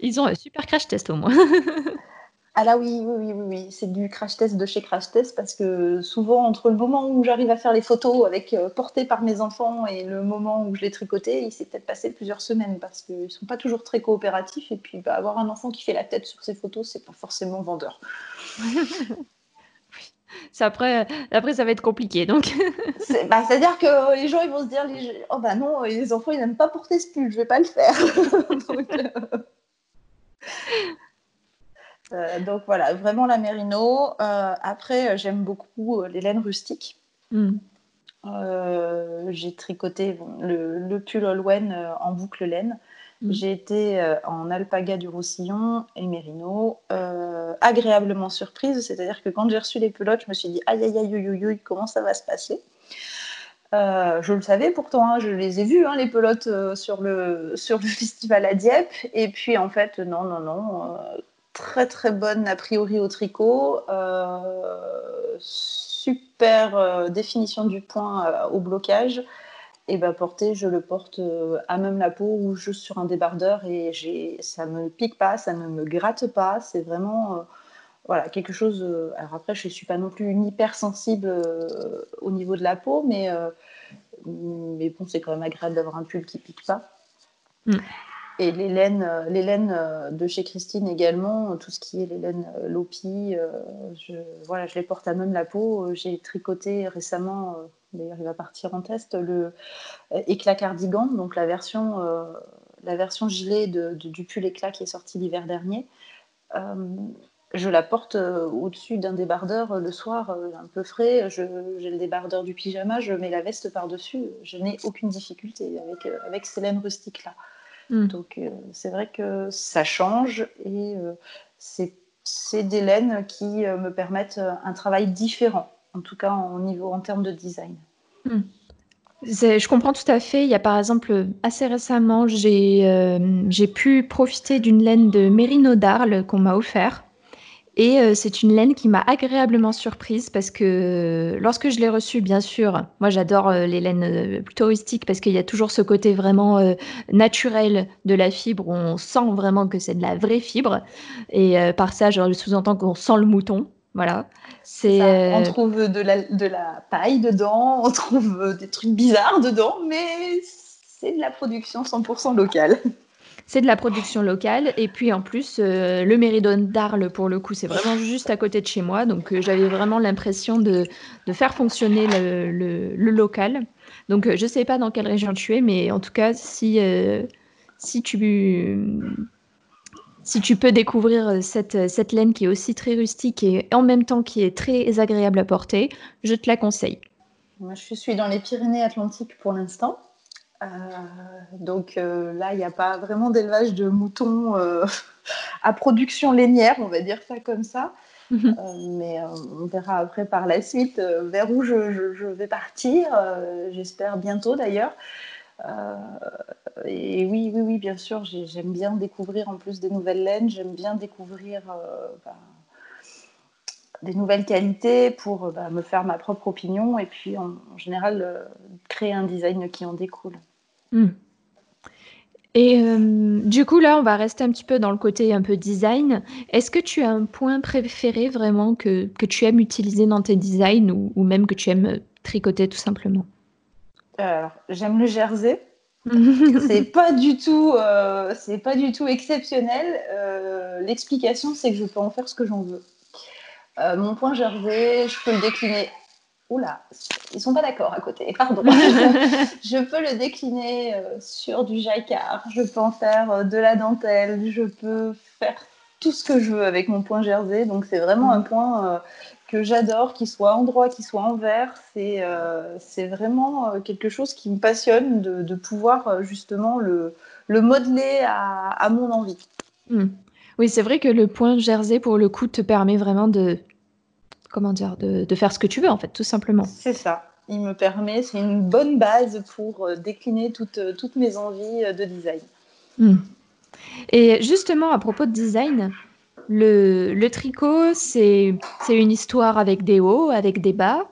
Ils ont un super crash test au moins. Ah là oui, oui, oui, oui, c'est du crash test de chez crash test parce que souvent entre le moment où j'arrive à faire les photos avec euh, portées par mes enfants et le moment où je les tricotais, il s'est peut-être passé plusieurs semaines parce qu'ils sont pas toujours très coopératifs et puis bah, avoir un enfant qui fait la tête sur ses photos, c'est pas forcément vendeur. Après, après, ça va être compliqué. Donc, bah, c'est-à-dire que les gens ils vont se dire, les... oh bah non, les enfants ils n'aiment pas porter ce pull, je vais pas le faire. donc, euh, euh, donc voilà, vraiment la mérino. Euh, après, j'aime beaucoup les laines rustiques. Hmm. j'ai tricoté le, pull Olwen en boucle laine. Hmm. J'ai été en alpaga du Roussillon et mérino, agréablement surprise. C'est-à-dire que quand j'ai reçu les pelotes, je me suis dit aïe aïe aïe aïe aïe, comment ça va se passer? Je le savais pourtant, hein, je les ai vus, hein, les pelotes sur, le, sur le festival à Dieppe. Et puis en fait, non, non, non, très très bonne a priori au tricot, euh, super euh, définition du point euh, au blocage. Et ben porter, je le porte à même la peau ou juste sur un débardeur et j'ai, ça me pique pas, ça ne me gratte pas. C'est vraiment voilà quelque chose. alors après, je suis pas non plus une hypersensible au niveau de la peau, mais mais bon, c'est quand même agréable d'avoir un pull qui pique pas. Mm. Et les laines, euh, les laines euh, de chez Christine également, tout ce qui est les laines euh, Lopi, je, voilà, je les porte à même la peau. J'ai tricoté récemment, d'ailleurs il va partir en test, le éclat cardigan, donc la version, la version gilet du pull éclat qui est sorti l'hiver dernier. je la porte au-dessus d'un débardeur le soir, un peu frais. J'ai le débardeur du pyjama, je mets la veste par-dessus. Je n'ai aucune difficulté avec, avec ces laines rustiques-là. Mm. Donc euh, c'est vrai que ça change et euh, c'est des laines qui euh, me permettent un travail différent, en tout cas en niveau en termes de design. Mm. Je comprends tout à fait. Il y a par exemple, assez récemment, j'ai pu profiter d'une laine de Mérino d'Arles qu'on m'a offert. Et euh, c'est une laine qui m'a agréablement surprise parce que euh, lorsque je l'ai reçue, bien sûr, moi j'adore euh, les laines plutôt rustiques parce qu'il y a toujours ce côté vraiment naturel de la fibre où on sent vraiment que c'est de la vraie fibre. Et par ça, je sous-entends qu'on sent le mouton. Voilà. C'est. On trouve de la, de la paille dedans, on trouve des trucs bizarres dedans, mais c'est de la production 100% locale c'est de la production locale. Et puis en plus, euh, le Méridon d'Arles, pour le coup, c'est vraiment juste à côté de chez moi. Donc euh, j'avais vraiment l'impression de, faire fonctionner le, local. Donc euh, je ne sais pas dans quelle région tu es, mais en tout cas, si, si, tu, si tu peux découvrir cette, cette laine qui est aussi très rustique et en même temps qui est très agréable à porter, je te la conseille. Moi, je suis dans les Pyrénées-Atlantiques pour l'instant. Euh, donc euh, là, il n'y a pas vraiment d'élevage de moutons euh, à production lainière, on va dire ça comme ça. Mhm. mais on verra après par la suite vers où je, vais partir. J'espère bientôt d'ailleurs. et oui, oui, oui, bien sûr, j'aime bien découvrir en plus des nouvelles laines. J'aime bien découvrir bah, des nouvelles qualités pour bah, me faire ma propre opinion et puis en général créer un design qui en découle. Hmm. Et euh, du coup, là, on va rester un petit peu dans le côté un peu design. Est-ce que tu as un point préféré vraiment que, que tu aimes utiliser dans tes designs ou, ou même que tu aimes tricoter tout simplement? Alors, j'aime le jersey. c'est pas du tout, euh, c'est pas du tout exceptionnel. Euh, l'explication, c'est que je peux en faire ce que j'en veux. mon point jersey, je peux le décliner Oula, ils sont pas d'accord à côté, pardon. je peux le décliner euh, sur du jacquard, je peux en faire euh, de la dentelle, je peux faire tout ce que je veux avec mon point jersey. Donc c'est vraiment un point euh, que j'adore, qu'il soit en droit, qu'il soit en vert. C'est vraiment quelque chose qui me passionne de, pouvoir justement le, le modeler à, mon envie. Hmm. Oui, c'est vrai que le point jersey, pour le coup, te permet vraiment de comment dire, de, faire ce que tu veux, en fait, tout simplement. C'est ça. Il me permet, c'est une bonne base pour euh, décliner toutes, euh, toutes mes envies euh, de design. Hmm. Et justement, à propos de design, le, le tricot, c'est une histoire avec des hauts, avec des bas,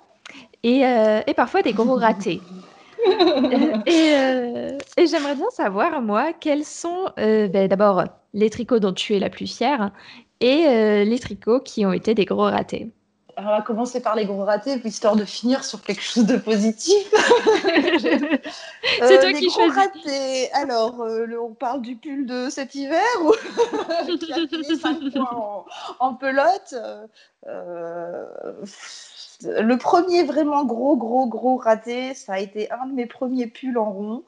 et, et parfois des gros ratés. et, et j'aimerais bien savoir, moi, quels sont ben, d'abord les tricots dont tu es la plus fière et les tricots qui ont été des gros ratés on va commencer par les gros ratés, histoire de finir sur quelque chose de positif. C'est toi euh, qui gros ratés. Alors, euh, on parle du pull de cet hiver ou qui a fini 5 points en, pelote. Euh, le premier vraiment gros, gros, gros raté, ça a été un de mes premiers pulls en rond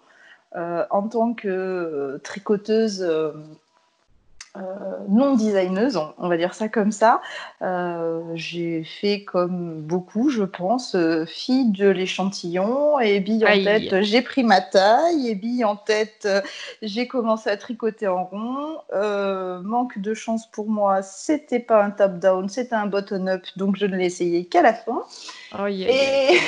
en tant que tricoteuse non designeuse, on, va dire ça comme ça. Euh, j'ai fait comme beaucoup, je pense, euh, fille de l'échantillon et bille en tête, j'ai pris ma taille et bille en tête, j'ai commencé à tricoter en rond. manque de chance pour moi, c'était pas un top down, c'était un bottom up, donc je ne l'ai essayé qu'à la fin. Oh, et...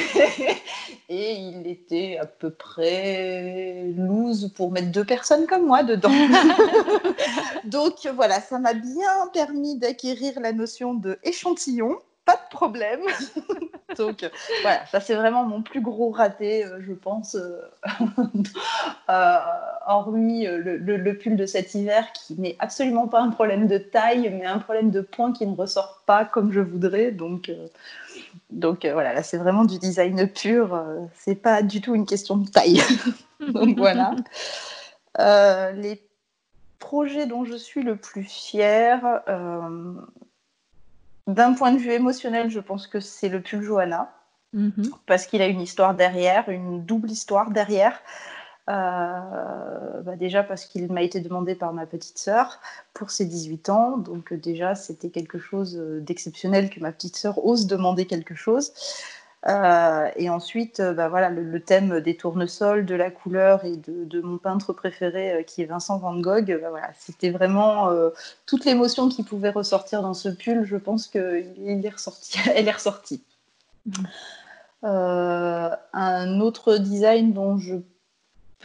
et... il était à peu près loose pour mettre deux personnes comme moi dedans. Donc voilà, ça m'a bien permis d'acquérir la notion de échantillon. Pas de problème. Donc voilà, ça c'est vraiment mon plus gros raté, euh, je pense, euh, euh, hormis le, le, pull de cet hiver qui n'est absolument pas un problème de taille, mais un problème de point qui ne ressort pas comme je voudrais. Donc donc euh, voilà, là c'est vraiment du design pur, euh, c'est pas du tout une question de taille. Donc voilà. Euh, les projets dont je suis le plus fière, d'un point de vue émotionnel, je pense que c'est le pull Johanna, mm-hmm. parce qu'il a une histoire derrière, une double histoire derrière. Euh, bah, déjà parce qu'il m'a été demandé par ma petite sœur pour ses 18 ans. Donc euh, déjà, c'était quelque chose euh, d'exceptionnel que ma petite sœur ose demander quelque chose. Et ensuite, bah, voilà, le, thème des tournesols, de la couleur et de, mon peintre préféré qui est Vincent Van Gogh, bah, voilà, c'était vraiment toute l'émotion qui pouvait ressortir dans ce pull. Je pense qu'elle est ressorti. Elle est ressortie. Mmh. un autre design dont je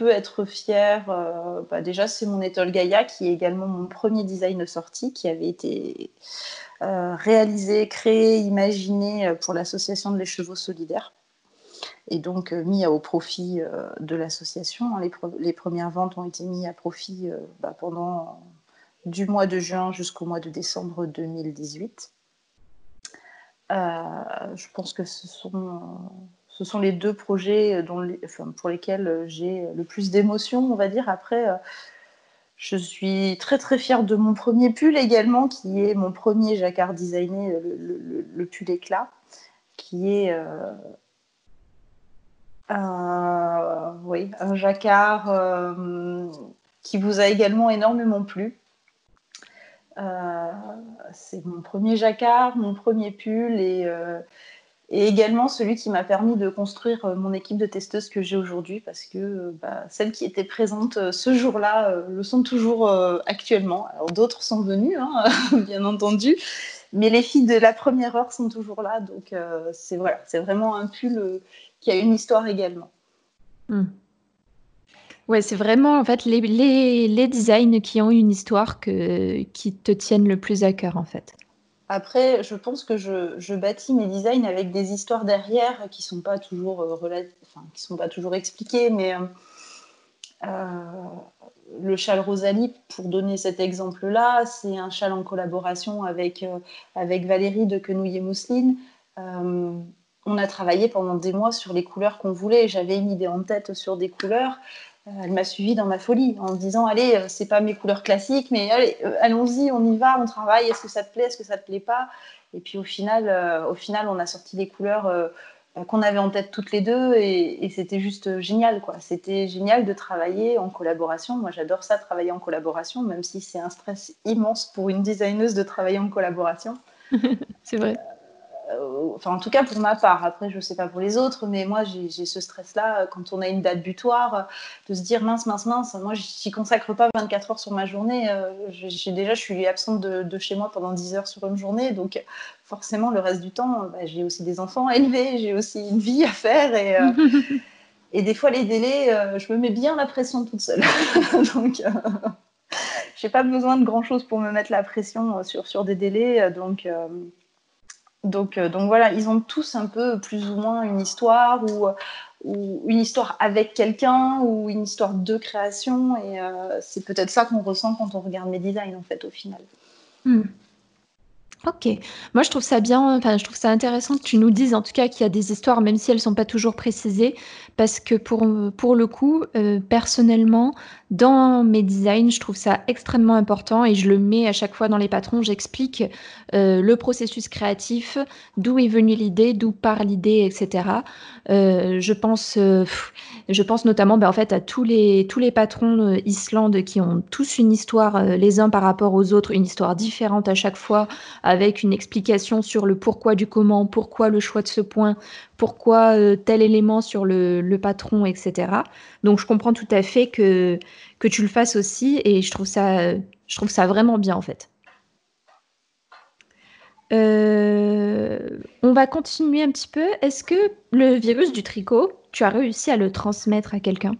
être fière, euh, bah, déjà c'est mon étole Gaïa qui est également mon premier design sorti qui avait été euh, réalisé, créé, imaginé euh, pour l'association de chevaux solidaires et donc mis au profit de l'association. Les, les, premières ventes ont été mises à profit bah, pendant du mois de juin jusqu'au mois de décembre 2018. je pense que ce sont ce sont les deux projets euh, pour lesquels euh, j'ai le plus d'émotions, on va dire. Après, euh, je suis très très fière de mon premier pull également, qui est mon premier jacquard designé, le, pull éclat, qui est un jacquard qui vous a également énormément plu. c'est mon premier jacquard, mon premier pull et et également celui qui m'a permis de construire euh, mon équipe de testeuses que j'ai aujourd'hui, parce que euh, bah, celles qui étaient présentes euh, ce jour-là le sont toujours actuellement. D'autres sont venues, hein, bien entendu, mais les filles de la première heure sont toujours là, donc c'est voilà, vraiment un pull qui a une histoire également. Hmm. Ouais, c'est vraiment en fait les, les, les, designs qui ont une histoire que, qui te tiennent le plus à cœur en fait. Après, je pense que je, bâtis mes designs avec des histoires derrière qui sont pas toujours euh, sont pas toujours expliquées, mais euh, euh, le châle Rosalie, pour donner cet exemple-là, c'est un châle en collaboration avec, avec Valérie de Quenouille Mousseline. on a travaillé pendant des mois sur les couleurs qu'on voulait. J'avais une idée en tête sur des couleurs elle m'a suivi dans ma folie en me disant allez euh, c'est pas mes couleurs classiques mais allez euh, allons-y on y va on travaille est-ce que ça te plaît est-ce que ça te plaît pas? Et puis au final au final on a sorti des couleurs qu'on avait en tête toutes les deux et, c'était juste génial quoi. C'était génial de travailler en collaboration. Moi j'adore ça travailler en collaboration même si c'est un stress immense pour une designeuse de travailler en collaboration. C'est vrai. Euh, enfin en tout cas pour ma part, après je ne sais pas pour les autres, mais moi j'ai ce stress-là euh, quand on a une date butoir, euh, de se dire mince, mince, mince, moi j'y consacre pas 24 heures sur ma journée, j'ai déjà je suis absente de, chez moi pendant 10 heures sur une journée, donc forcément le reste du temps, bah, j'ai aussi des enfants à élever, j'ai aussi une vie à faire et, et des fois les délais, je me mets bien la pression toute seule. donc j'ai pas besoin de grand-chose pour me mettre la pression sur, sur des délais, donc donc, euh, donc voilà, ils ont tous un peu plus ou moins une histoire ou, une histoire avec quelqu'un ou une histoire de création. Et c'est peut-être ça qu'on ressent quand on regarde mes designs, en fait, au final. Hmm. OK. Moi, je trouve ça bien, enfin, je trouve ça intéressant que tu nous dises, en tout cas, qu'il y a des histoires, même si elles sont pas toujours précisées, parce que pour, pour le coup, euh, personnellement, dans mes designs, je trouve ça extrêmement important et je le mets à chaque fois dans les patrons. J'explique euh, le processus créatif, d'où est venue l'idée, d'où part l'idée, etc. Euh, je pense, je pense notamment, ben, en fait, à tous les tous les patrons Islande qui ont tous une histoire les uns par rapport aux autres, une histoire différente à chaque fois, une explication sur le pourquoi du comment, pourquoi le choix de ce point, pourquoi euh, tel élément sur le, patron, etc. Donc je comprends tout à fait que, que tu le fasses aussi et je trouve ça, je trouve ça vraiment bien en fait. Euh, on va continuer un petit peu. Est-ce que le virus du tricot, tu as réussi à le transmettre à quelqu'un?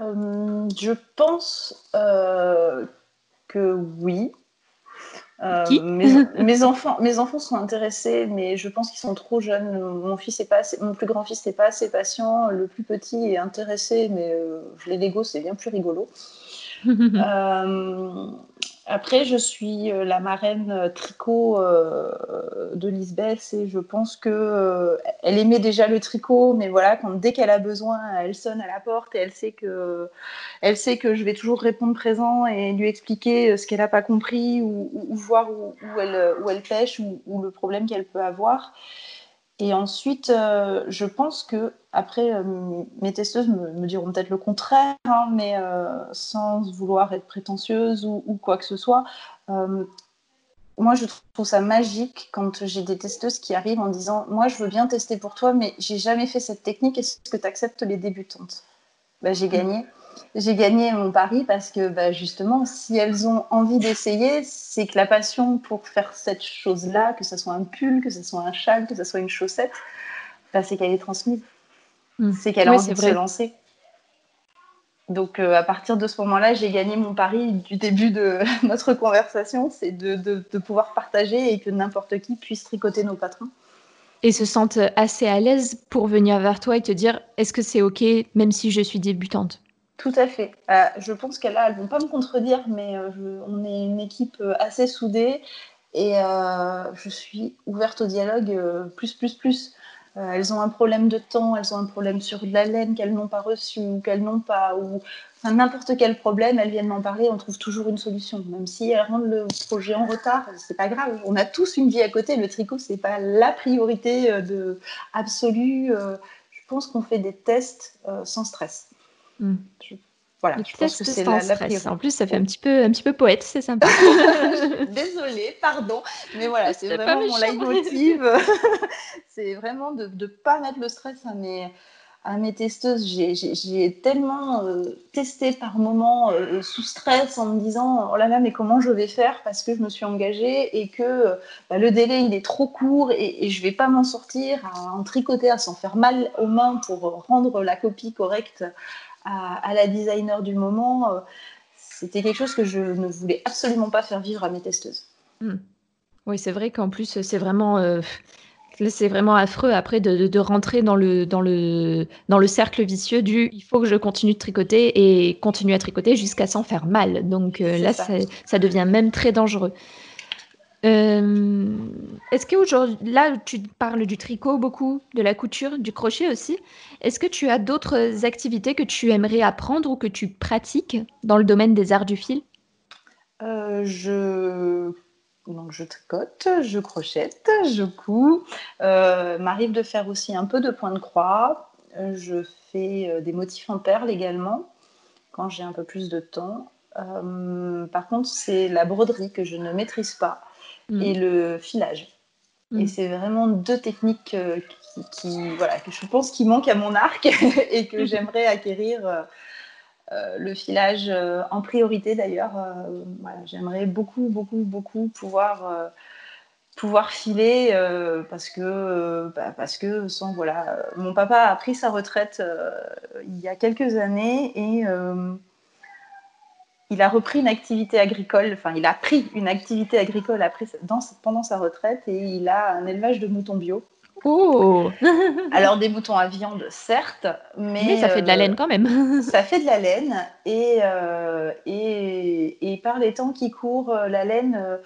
Euh, Je pense que oui. Euh, mes, enfants, mes enfants sont intéressés, mais je pense qu'ils sont trop jeunes. Mon, fils est pas mon plus grand fils n'est pas assez patient. Le plus petit est intéressé, mais euh, les Lego, c'est bien plus rigolo. euh, après, je suis euh, la marraine euh, tricot euh, de Lisbeth et je pense que elle aimait déjà le tricot, mais voilà, quand dès qu'elle a besoin, elle sonne à la porte et elle sait que, elle sait que je vais toujours répondre présent et lui expliquer ce qu'elle n'a pas compris ou, voir où, elle, où elle pêche ou, ou le problème qu'elle peut avoir. Et ensuite, euh, je pense que après, euh, mes testeuses me, diront peut-être le contraire, hein, mais euh, sans vouloir être prétentieuse ou, quoi que ce soit. moi, je trouve ça magique quand j'ai des testeuses qui arrivent en disant Moi, je veux bien tester pour toi, mais j'ai jamais fait cette technique. Est-ce que tu acceptes les débutantes? Ben, J'ai gagné j'ai gagné mon pari parce que bah, justement, si elles ont envie d'essayer, c'est que la passion pour faire cette chose-là, que ce soit un pull, que ce soit un châle, que ce soit une chaussette, bah, c'est qu'elle est transmise. Hmm. C'est qu'elle a envie de se lancer. Donc euh, à partir de ce moment-là, j'ai gagné mon pari du début de notre conversation, c'est de, de, pouvoir partager et que n'importe qui puisse tricoter nos patrons. Et se sentent assez à l'aise pour venir vers toi et te dire est-ce que c'est OK même si je suis débutante? Tout à fait. Euh, je pense qu'elles ne vont pas me contredire, mais euh, on est une équipe euh, assez soudée et je suis ouverte au dialogue plus, plus, plus. elles ont un problème de temps, elles ont un problème sur de la laine qu'elles n'ont pas reçue ou qu'elles n'ont pas, ou n'importe quel problème, elles viennent m'en parler, on trouve toujours une solution. Même si elles rendent le projet en retard, c'est pas grave. On a tous une vie à côté. Le tricot, c'est pas la priorité de absolue. je pense qu'on fait des tests sans stress. Hmm. voilà, je pense que c'est la, la En plus, ça fait un petit peu, un petit peu poète, c'est sympa. Désolée, pardon, mais voilà, c'est vraiment mon leitmotiv. c'est vraiment de ne pas mettre le stress à mes, à mes testeuses. J'ai tellement euh, testé par moments euh, sous stress en me disant oh là là, mais comment je vais faire? parce que je me suis engagée et que bah, le délai il est trop court et, et je vais pas m'en sortir à en tricoter, à s'en faire mal aux mains pour rendre la copie correcte à, la designer du moment, euh, c'était quelque chose que je ne voulais absolument pas faire vivre à mes testeuses. Hmm. Oui, c'est vrai qu'en plus, c'est vraiment, euh, c'est vraiment affreux après de, rentrer dans le, dans, le, dans le cercle vicieux du il faut que je continue de tricoter et continuer à tricoter jusqu'à s'en faire mal. Donc euh, là, ça devient même très dangereux. Euh, est-ce qu'aujourd'hui, là, tu parles du tricot beaucoup, de la couture, du crochet aussi. Est-ce que tu as d'autres activités que tu aimerais apprendre ou que tu pratiques dans le domaine des arts du fil? Euh, Je donc je tricote, je crochette, je couds. Euh, m'arrive de faire aussi un peu de point de croix. Je fais des motifs en perles également quand j'ai un peu plus de temps. par contre, c'est la broderie que je ne maîtrise pas. Mm. et le filage. Et mm. c'est vraiment deux techniques euh, qui, voilà, que je pense qui manquent à mon arc et que mm. j'aimerais acquérir. Euh, euh, le filage en priorité d'ailleurs. j'aimerais beaucoup, beaucoup, beaucoup pouvoir pouvoir filer parce que bah, parce que sans voilà mon papa a pris sa retraite il y a quelques années et il a repris une activité agricole, enfin, il a pris une activité agricole après, dans, pendant sa retraite et il a un élevage de moutons bio. Oh Alors des moutons à viande, certes, mais, mais ça fait de la laine quand même. ça fait de la laine et, et, et, par les temps qui courent, la laine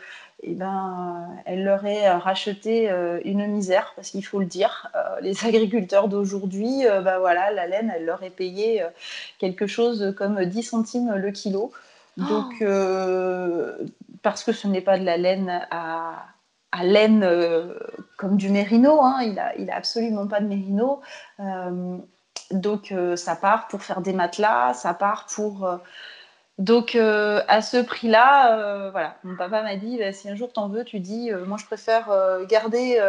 eh ben, elle leur est racheté euh, une misère, parce qu'il faut le dire, euh, les agriculteurs d'aujourd'hui, euh, ben voilà, la laine, elle leur est payée quelque chose comme 10 centimes le kilo. Donc, oh. parce que ce n'est pas de la laine à, laine comme du mérino, hein, il n'a il a absolument pas de mérino. donc, ça part pour faire des matelas, ça part pour donc euh, à ce prix-là, euh, voilà, mon papa m'a dit bah, si un jour t'en veux, tu dis euh, moi je préfère garder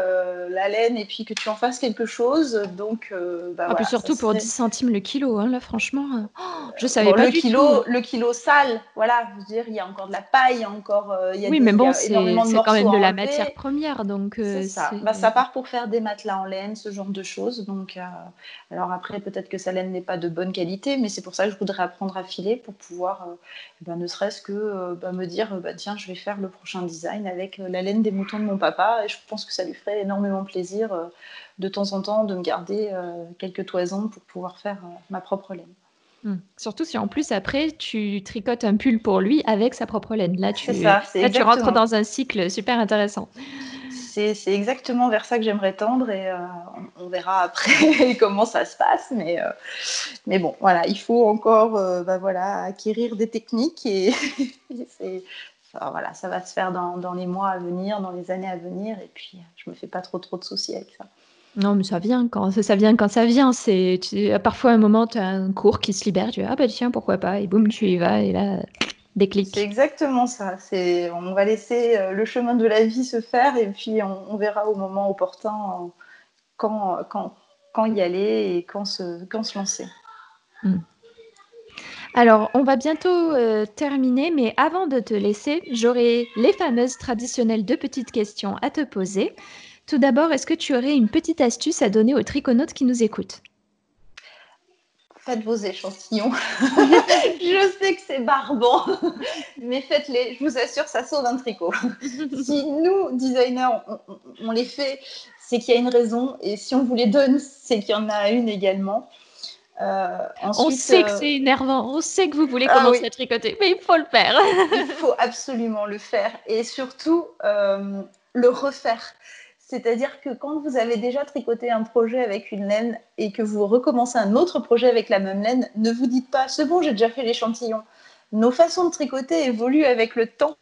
la laine et puis que tu en fasses quelque chose. Donc bah, ah, surtout pour 10 centimes le kilo, hein, là franchement, oh, je savais pas le du kilo, Le kilo sale, voilà, je veux dire, il y a encore de la paille, il y a encore, il y a oui, mais bon, c'est quand même de la matière première, donc ça. Bah, ça part pour faire des matelas en laine, ce genre de choses. Donc alors après peut-être que sa laine n'est pas de bonne qualité, mais c'est pour ça que je voudrais apprendre à filer pour pouvoir ben, ne serait-ce que euh, bah, me dire bah, tiens, je vais faire le prochain design avec euh, la laine des moutons de mon papa. Et je pense que ça lui ferait énormément plaisir euh, de temps en temps de me garder quelques toisons pour pouvoir faire ma propre laine. Hmm. Surtout si en plus après tu tricotes un pull pour lui avec sa propre laine. Là, tu, ça, là, tu rentres dans un cycle super intéressant c'est exactement vers ça que j'aimerais tendre et euh, on, verra après comment ça se passe. Mais, euh, mais bon, voilà, il faut encore euh, bah, voilà, acquérir des techniques et, voilà, ça va se faire dans, dans, les mois à venir, dans les années à venir. Et puis, je me fais pas trop trop de soucis avec ça. Non, mais ça vient quand ça vient quand ça vient. C'est parfois un moment, tu as un cours qui se libère, tu dis ah bah tiens pourquoi pas et boum tu y vas et là c'est exactement ça. C'est, on va laisser euh, le chemin de la vie se faire et puis on, verra au moment opportun euh, quand, quand, quand, y aller et quand se, quand se lancer. Hmm. Alors, on va bientôt euh, terminer, mais avant de te laisser, j'aurai les fameuses traditionnelles deux petites questions à te poser. Tout d'abord, est-ce que tu aurais une petite astuce à donner aux triconautes qui nous écoutent? Faites vos échantillons. je sais que c'est barbant, mais faites-les. Je vous assure, ça sauve un tricot. si nous, designers, on, les fait, c'est qu'il y a une raison. Et si on vous les donne, c'est qu'il y en a une également. Euh, on sait que euh, c'est énervant, on sait que vous voulez ah commencer à tricoter, mais il faut le faire. il faut absolument le faire et surtout euh, le refaire. C'est-à-dire que quand vous avez déjà tricoté un projet avec une laine et que vous recommencez un autre projet avec la même laine, ne vous dites pas c'est bon, j'ai déjà fait l'échantillon. Nos façons de tricoter évoluent avec le temps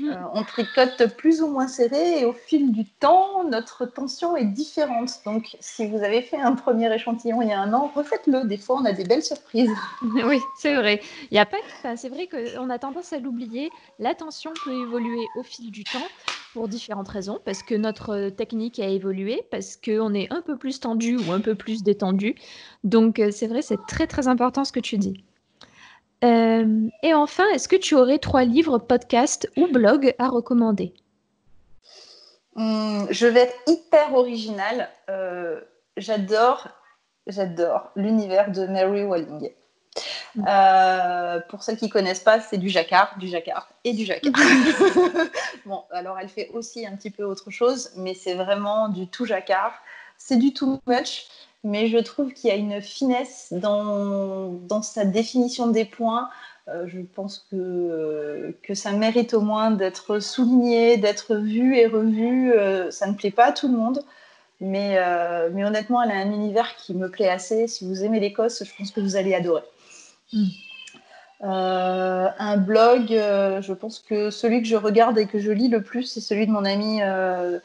Mm. Euh, on tricote plus ou moins serré et au fil du temps, notre tension est différente. Donc, si vous avez fait un premier échantillon il y a un an, refaites-le. Des fois, on a des belles surprises. oui, c'est vrai. Il y a pas. c'est vrai qu'on a tendance à l'oublier. La tension peut évoluer au fil du temps pour différentes raisons, parce que notre technique a évolué, parce qu'on est un peu plus tendu ou un peu plus détendu. Donc, euh, c'est vrai, c'est très très important ce que tu dis. Euh, et enfin, est-ce que tu aurais trois livres, podcasts ou blogs à recommander? Hmm, Je vais être hyper originale. Euh, j'adore, j'adore l'univers de Mary Walling. Hmm. Euh, pour celles qui ne connaissent pas, c'est du jacquard, du jacquard et du jacquard. bon, alors elle fait aussi un petit peu autre chose, mais c'est vraiment du tout jacquard. C'est du too much mais je trouve qu'il y a une finesse dans, dans sa définition des points. Euh, je pense que, que ça mérite au moins d'être souligné, d'être vu et revu. Euh, ça ne plaît pas à tout le monde, mais, mais honnêtement, elle a un univers qui me plaît assez. Si vous aimez l'Écosse, je pense que vous allez adorer. Euh, un blog, euh, je pense que celui que je regarde et que je lis le plus, c'est celui de mon ami euh,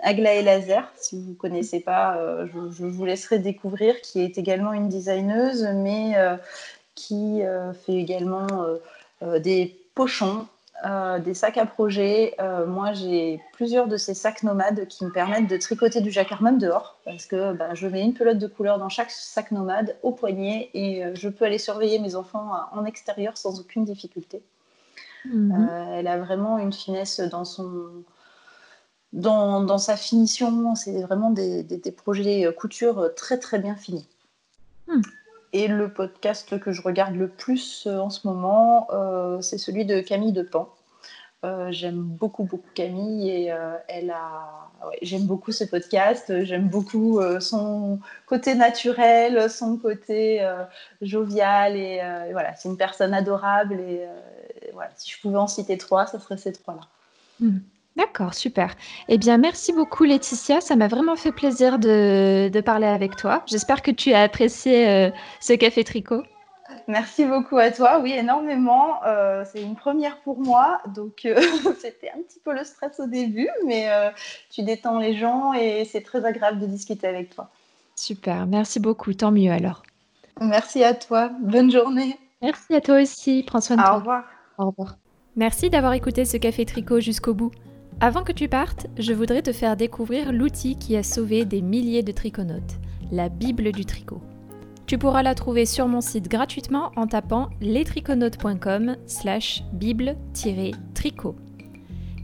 Aglaé Lazer. Si vous ne connaissez pas, je, vous laisserai découvrir, qui est également une designeuse, mais qui fait également des pochons euh, des sacs à projet. Euh, moi, j'ai plusieurs de ces sacs nomades qui me permettent de tricoter du jacquard même dehors, parce que bah, je mets une pelote de couleur dans chaque sac nomade au poignet et euh, je peux aller surveiller mes enfants en extérieur sans aucune difficulté. Mhm. elle a vraiment une finesse dans son dans, sa finition. C'est vraiment des, projets couture très très bien finis. Hmm. Et le podcast que je regarde le plus euh, en ce moment, euh, c'est celui de Camille Depan. j'aime beaucoup, beaucoup Camille et elle a. j'aime beaucoup ce podcast. J'aime beaucoup son côté naturel, son côté jovial et, voilà, c'est une personne adorable et voilà, si je pouvais en citer trois, ce serait ces trois-là. Hmm. D'accord, super. Eh bien, merci beaucoup Laetitia. Ça m'a vraiment fait plaisir de, parler avec toi. J'espère que tu as apprécié euh, ce café tricot. Merci beaucoup à toi. Oui, énormément. Euh, c'est une première pour moi. Donc, euh, c'était un petit peu le stress au début, mais tu détends les gens et c'est très agréable de discuter avec toi. Super. Merci beaucoup. Tant mieux alors. Merci à toi. Bonne journée. Merci à toi aussi. Prends soin de toi. Au revoir. Au revoir. Merci d'avoir écouté ce café tricot jusqu'au bout. Avant que tu partes, je voudrais te faire découvrir l'outil qui a sauvé des milliers de triconautes, la Bible du tricot. Tu pourras la trouver sur mon site gratuitement en tapant lestriconautes.com slash bible-tricot.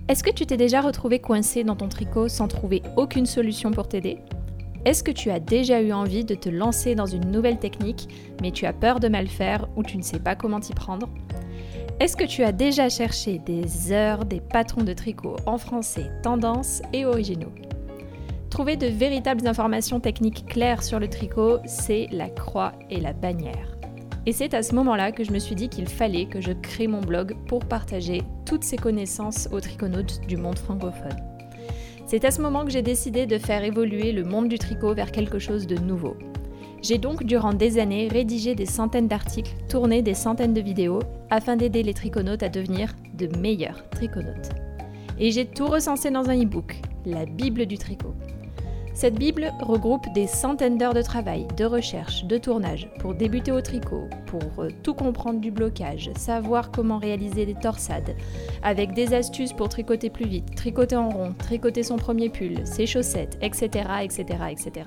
Est-ce que tu t'es déjà retrouvé coincé dans ton tricot sans trouver aucune solution pour t'aider? Est-ce que tu as déjà eu envie de te lancer dans une nouvelle technique mais tu as peur de mal faire ou tu ne sais pas comment t'y prendre? Est-ce que tu as déjà cherché des heures des patrons de tricot en français, tendance et originaux? Trouver de véritables informations techniques claires sur le tricot, c'est la croix et la bannière. Et c'est à ce moment-là que je me suis dit qu'il fallait que je crée mon blog pour partager toutes ces connaissances aux triconautes du monde francophone. C'est à ce moment que j'ai décidé de faire évoluer le monde du tricot vers quelque chose de nouveau. J'ai donc durant des années rédigé des centaines d'articles, tourné des centaines de vidéos afin d'aider les triconautes à devenir de meilleurs triconautes. Et j'ai tout recensé dans un e-book, la Bible du tricot. Cette Bible regroupe des centaines d'heures de travail, de recherche, de tournage pour débuter au tricot, pour euh, tout comprendre du blocage, savoir comment réaliser des torsades, avec des astuces pour tricoter plus vite, tricoter en rond, tricoter son premier pull, ses chaussettes, etc. etc., etc.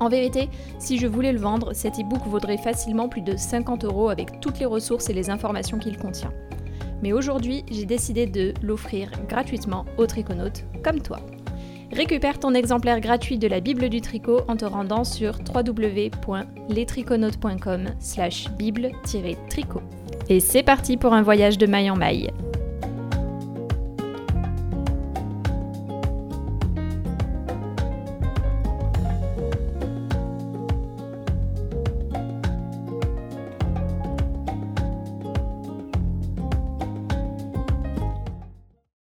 En vérité, si je voulais le vendre, cet e-book vaudrait facilement plus de 50 euros avec toutes les ressources et les informations qu'il contient. Mais aujourd'hui, j'ai décidé de l'offrir gratuitement aux triconautes comme toi. Récupère ton exemplaire gratuit de la Bible du tricot en te rendant sur www.lestriconautes.com slash bible-tricot. Et c'est parti pour un voyage de maille en maille.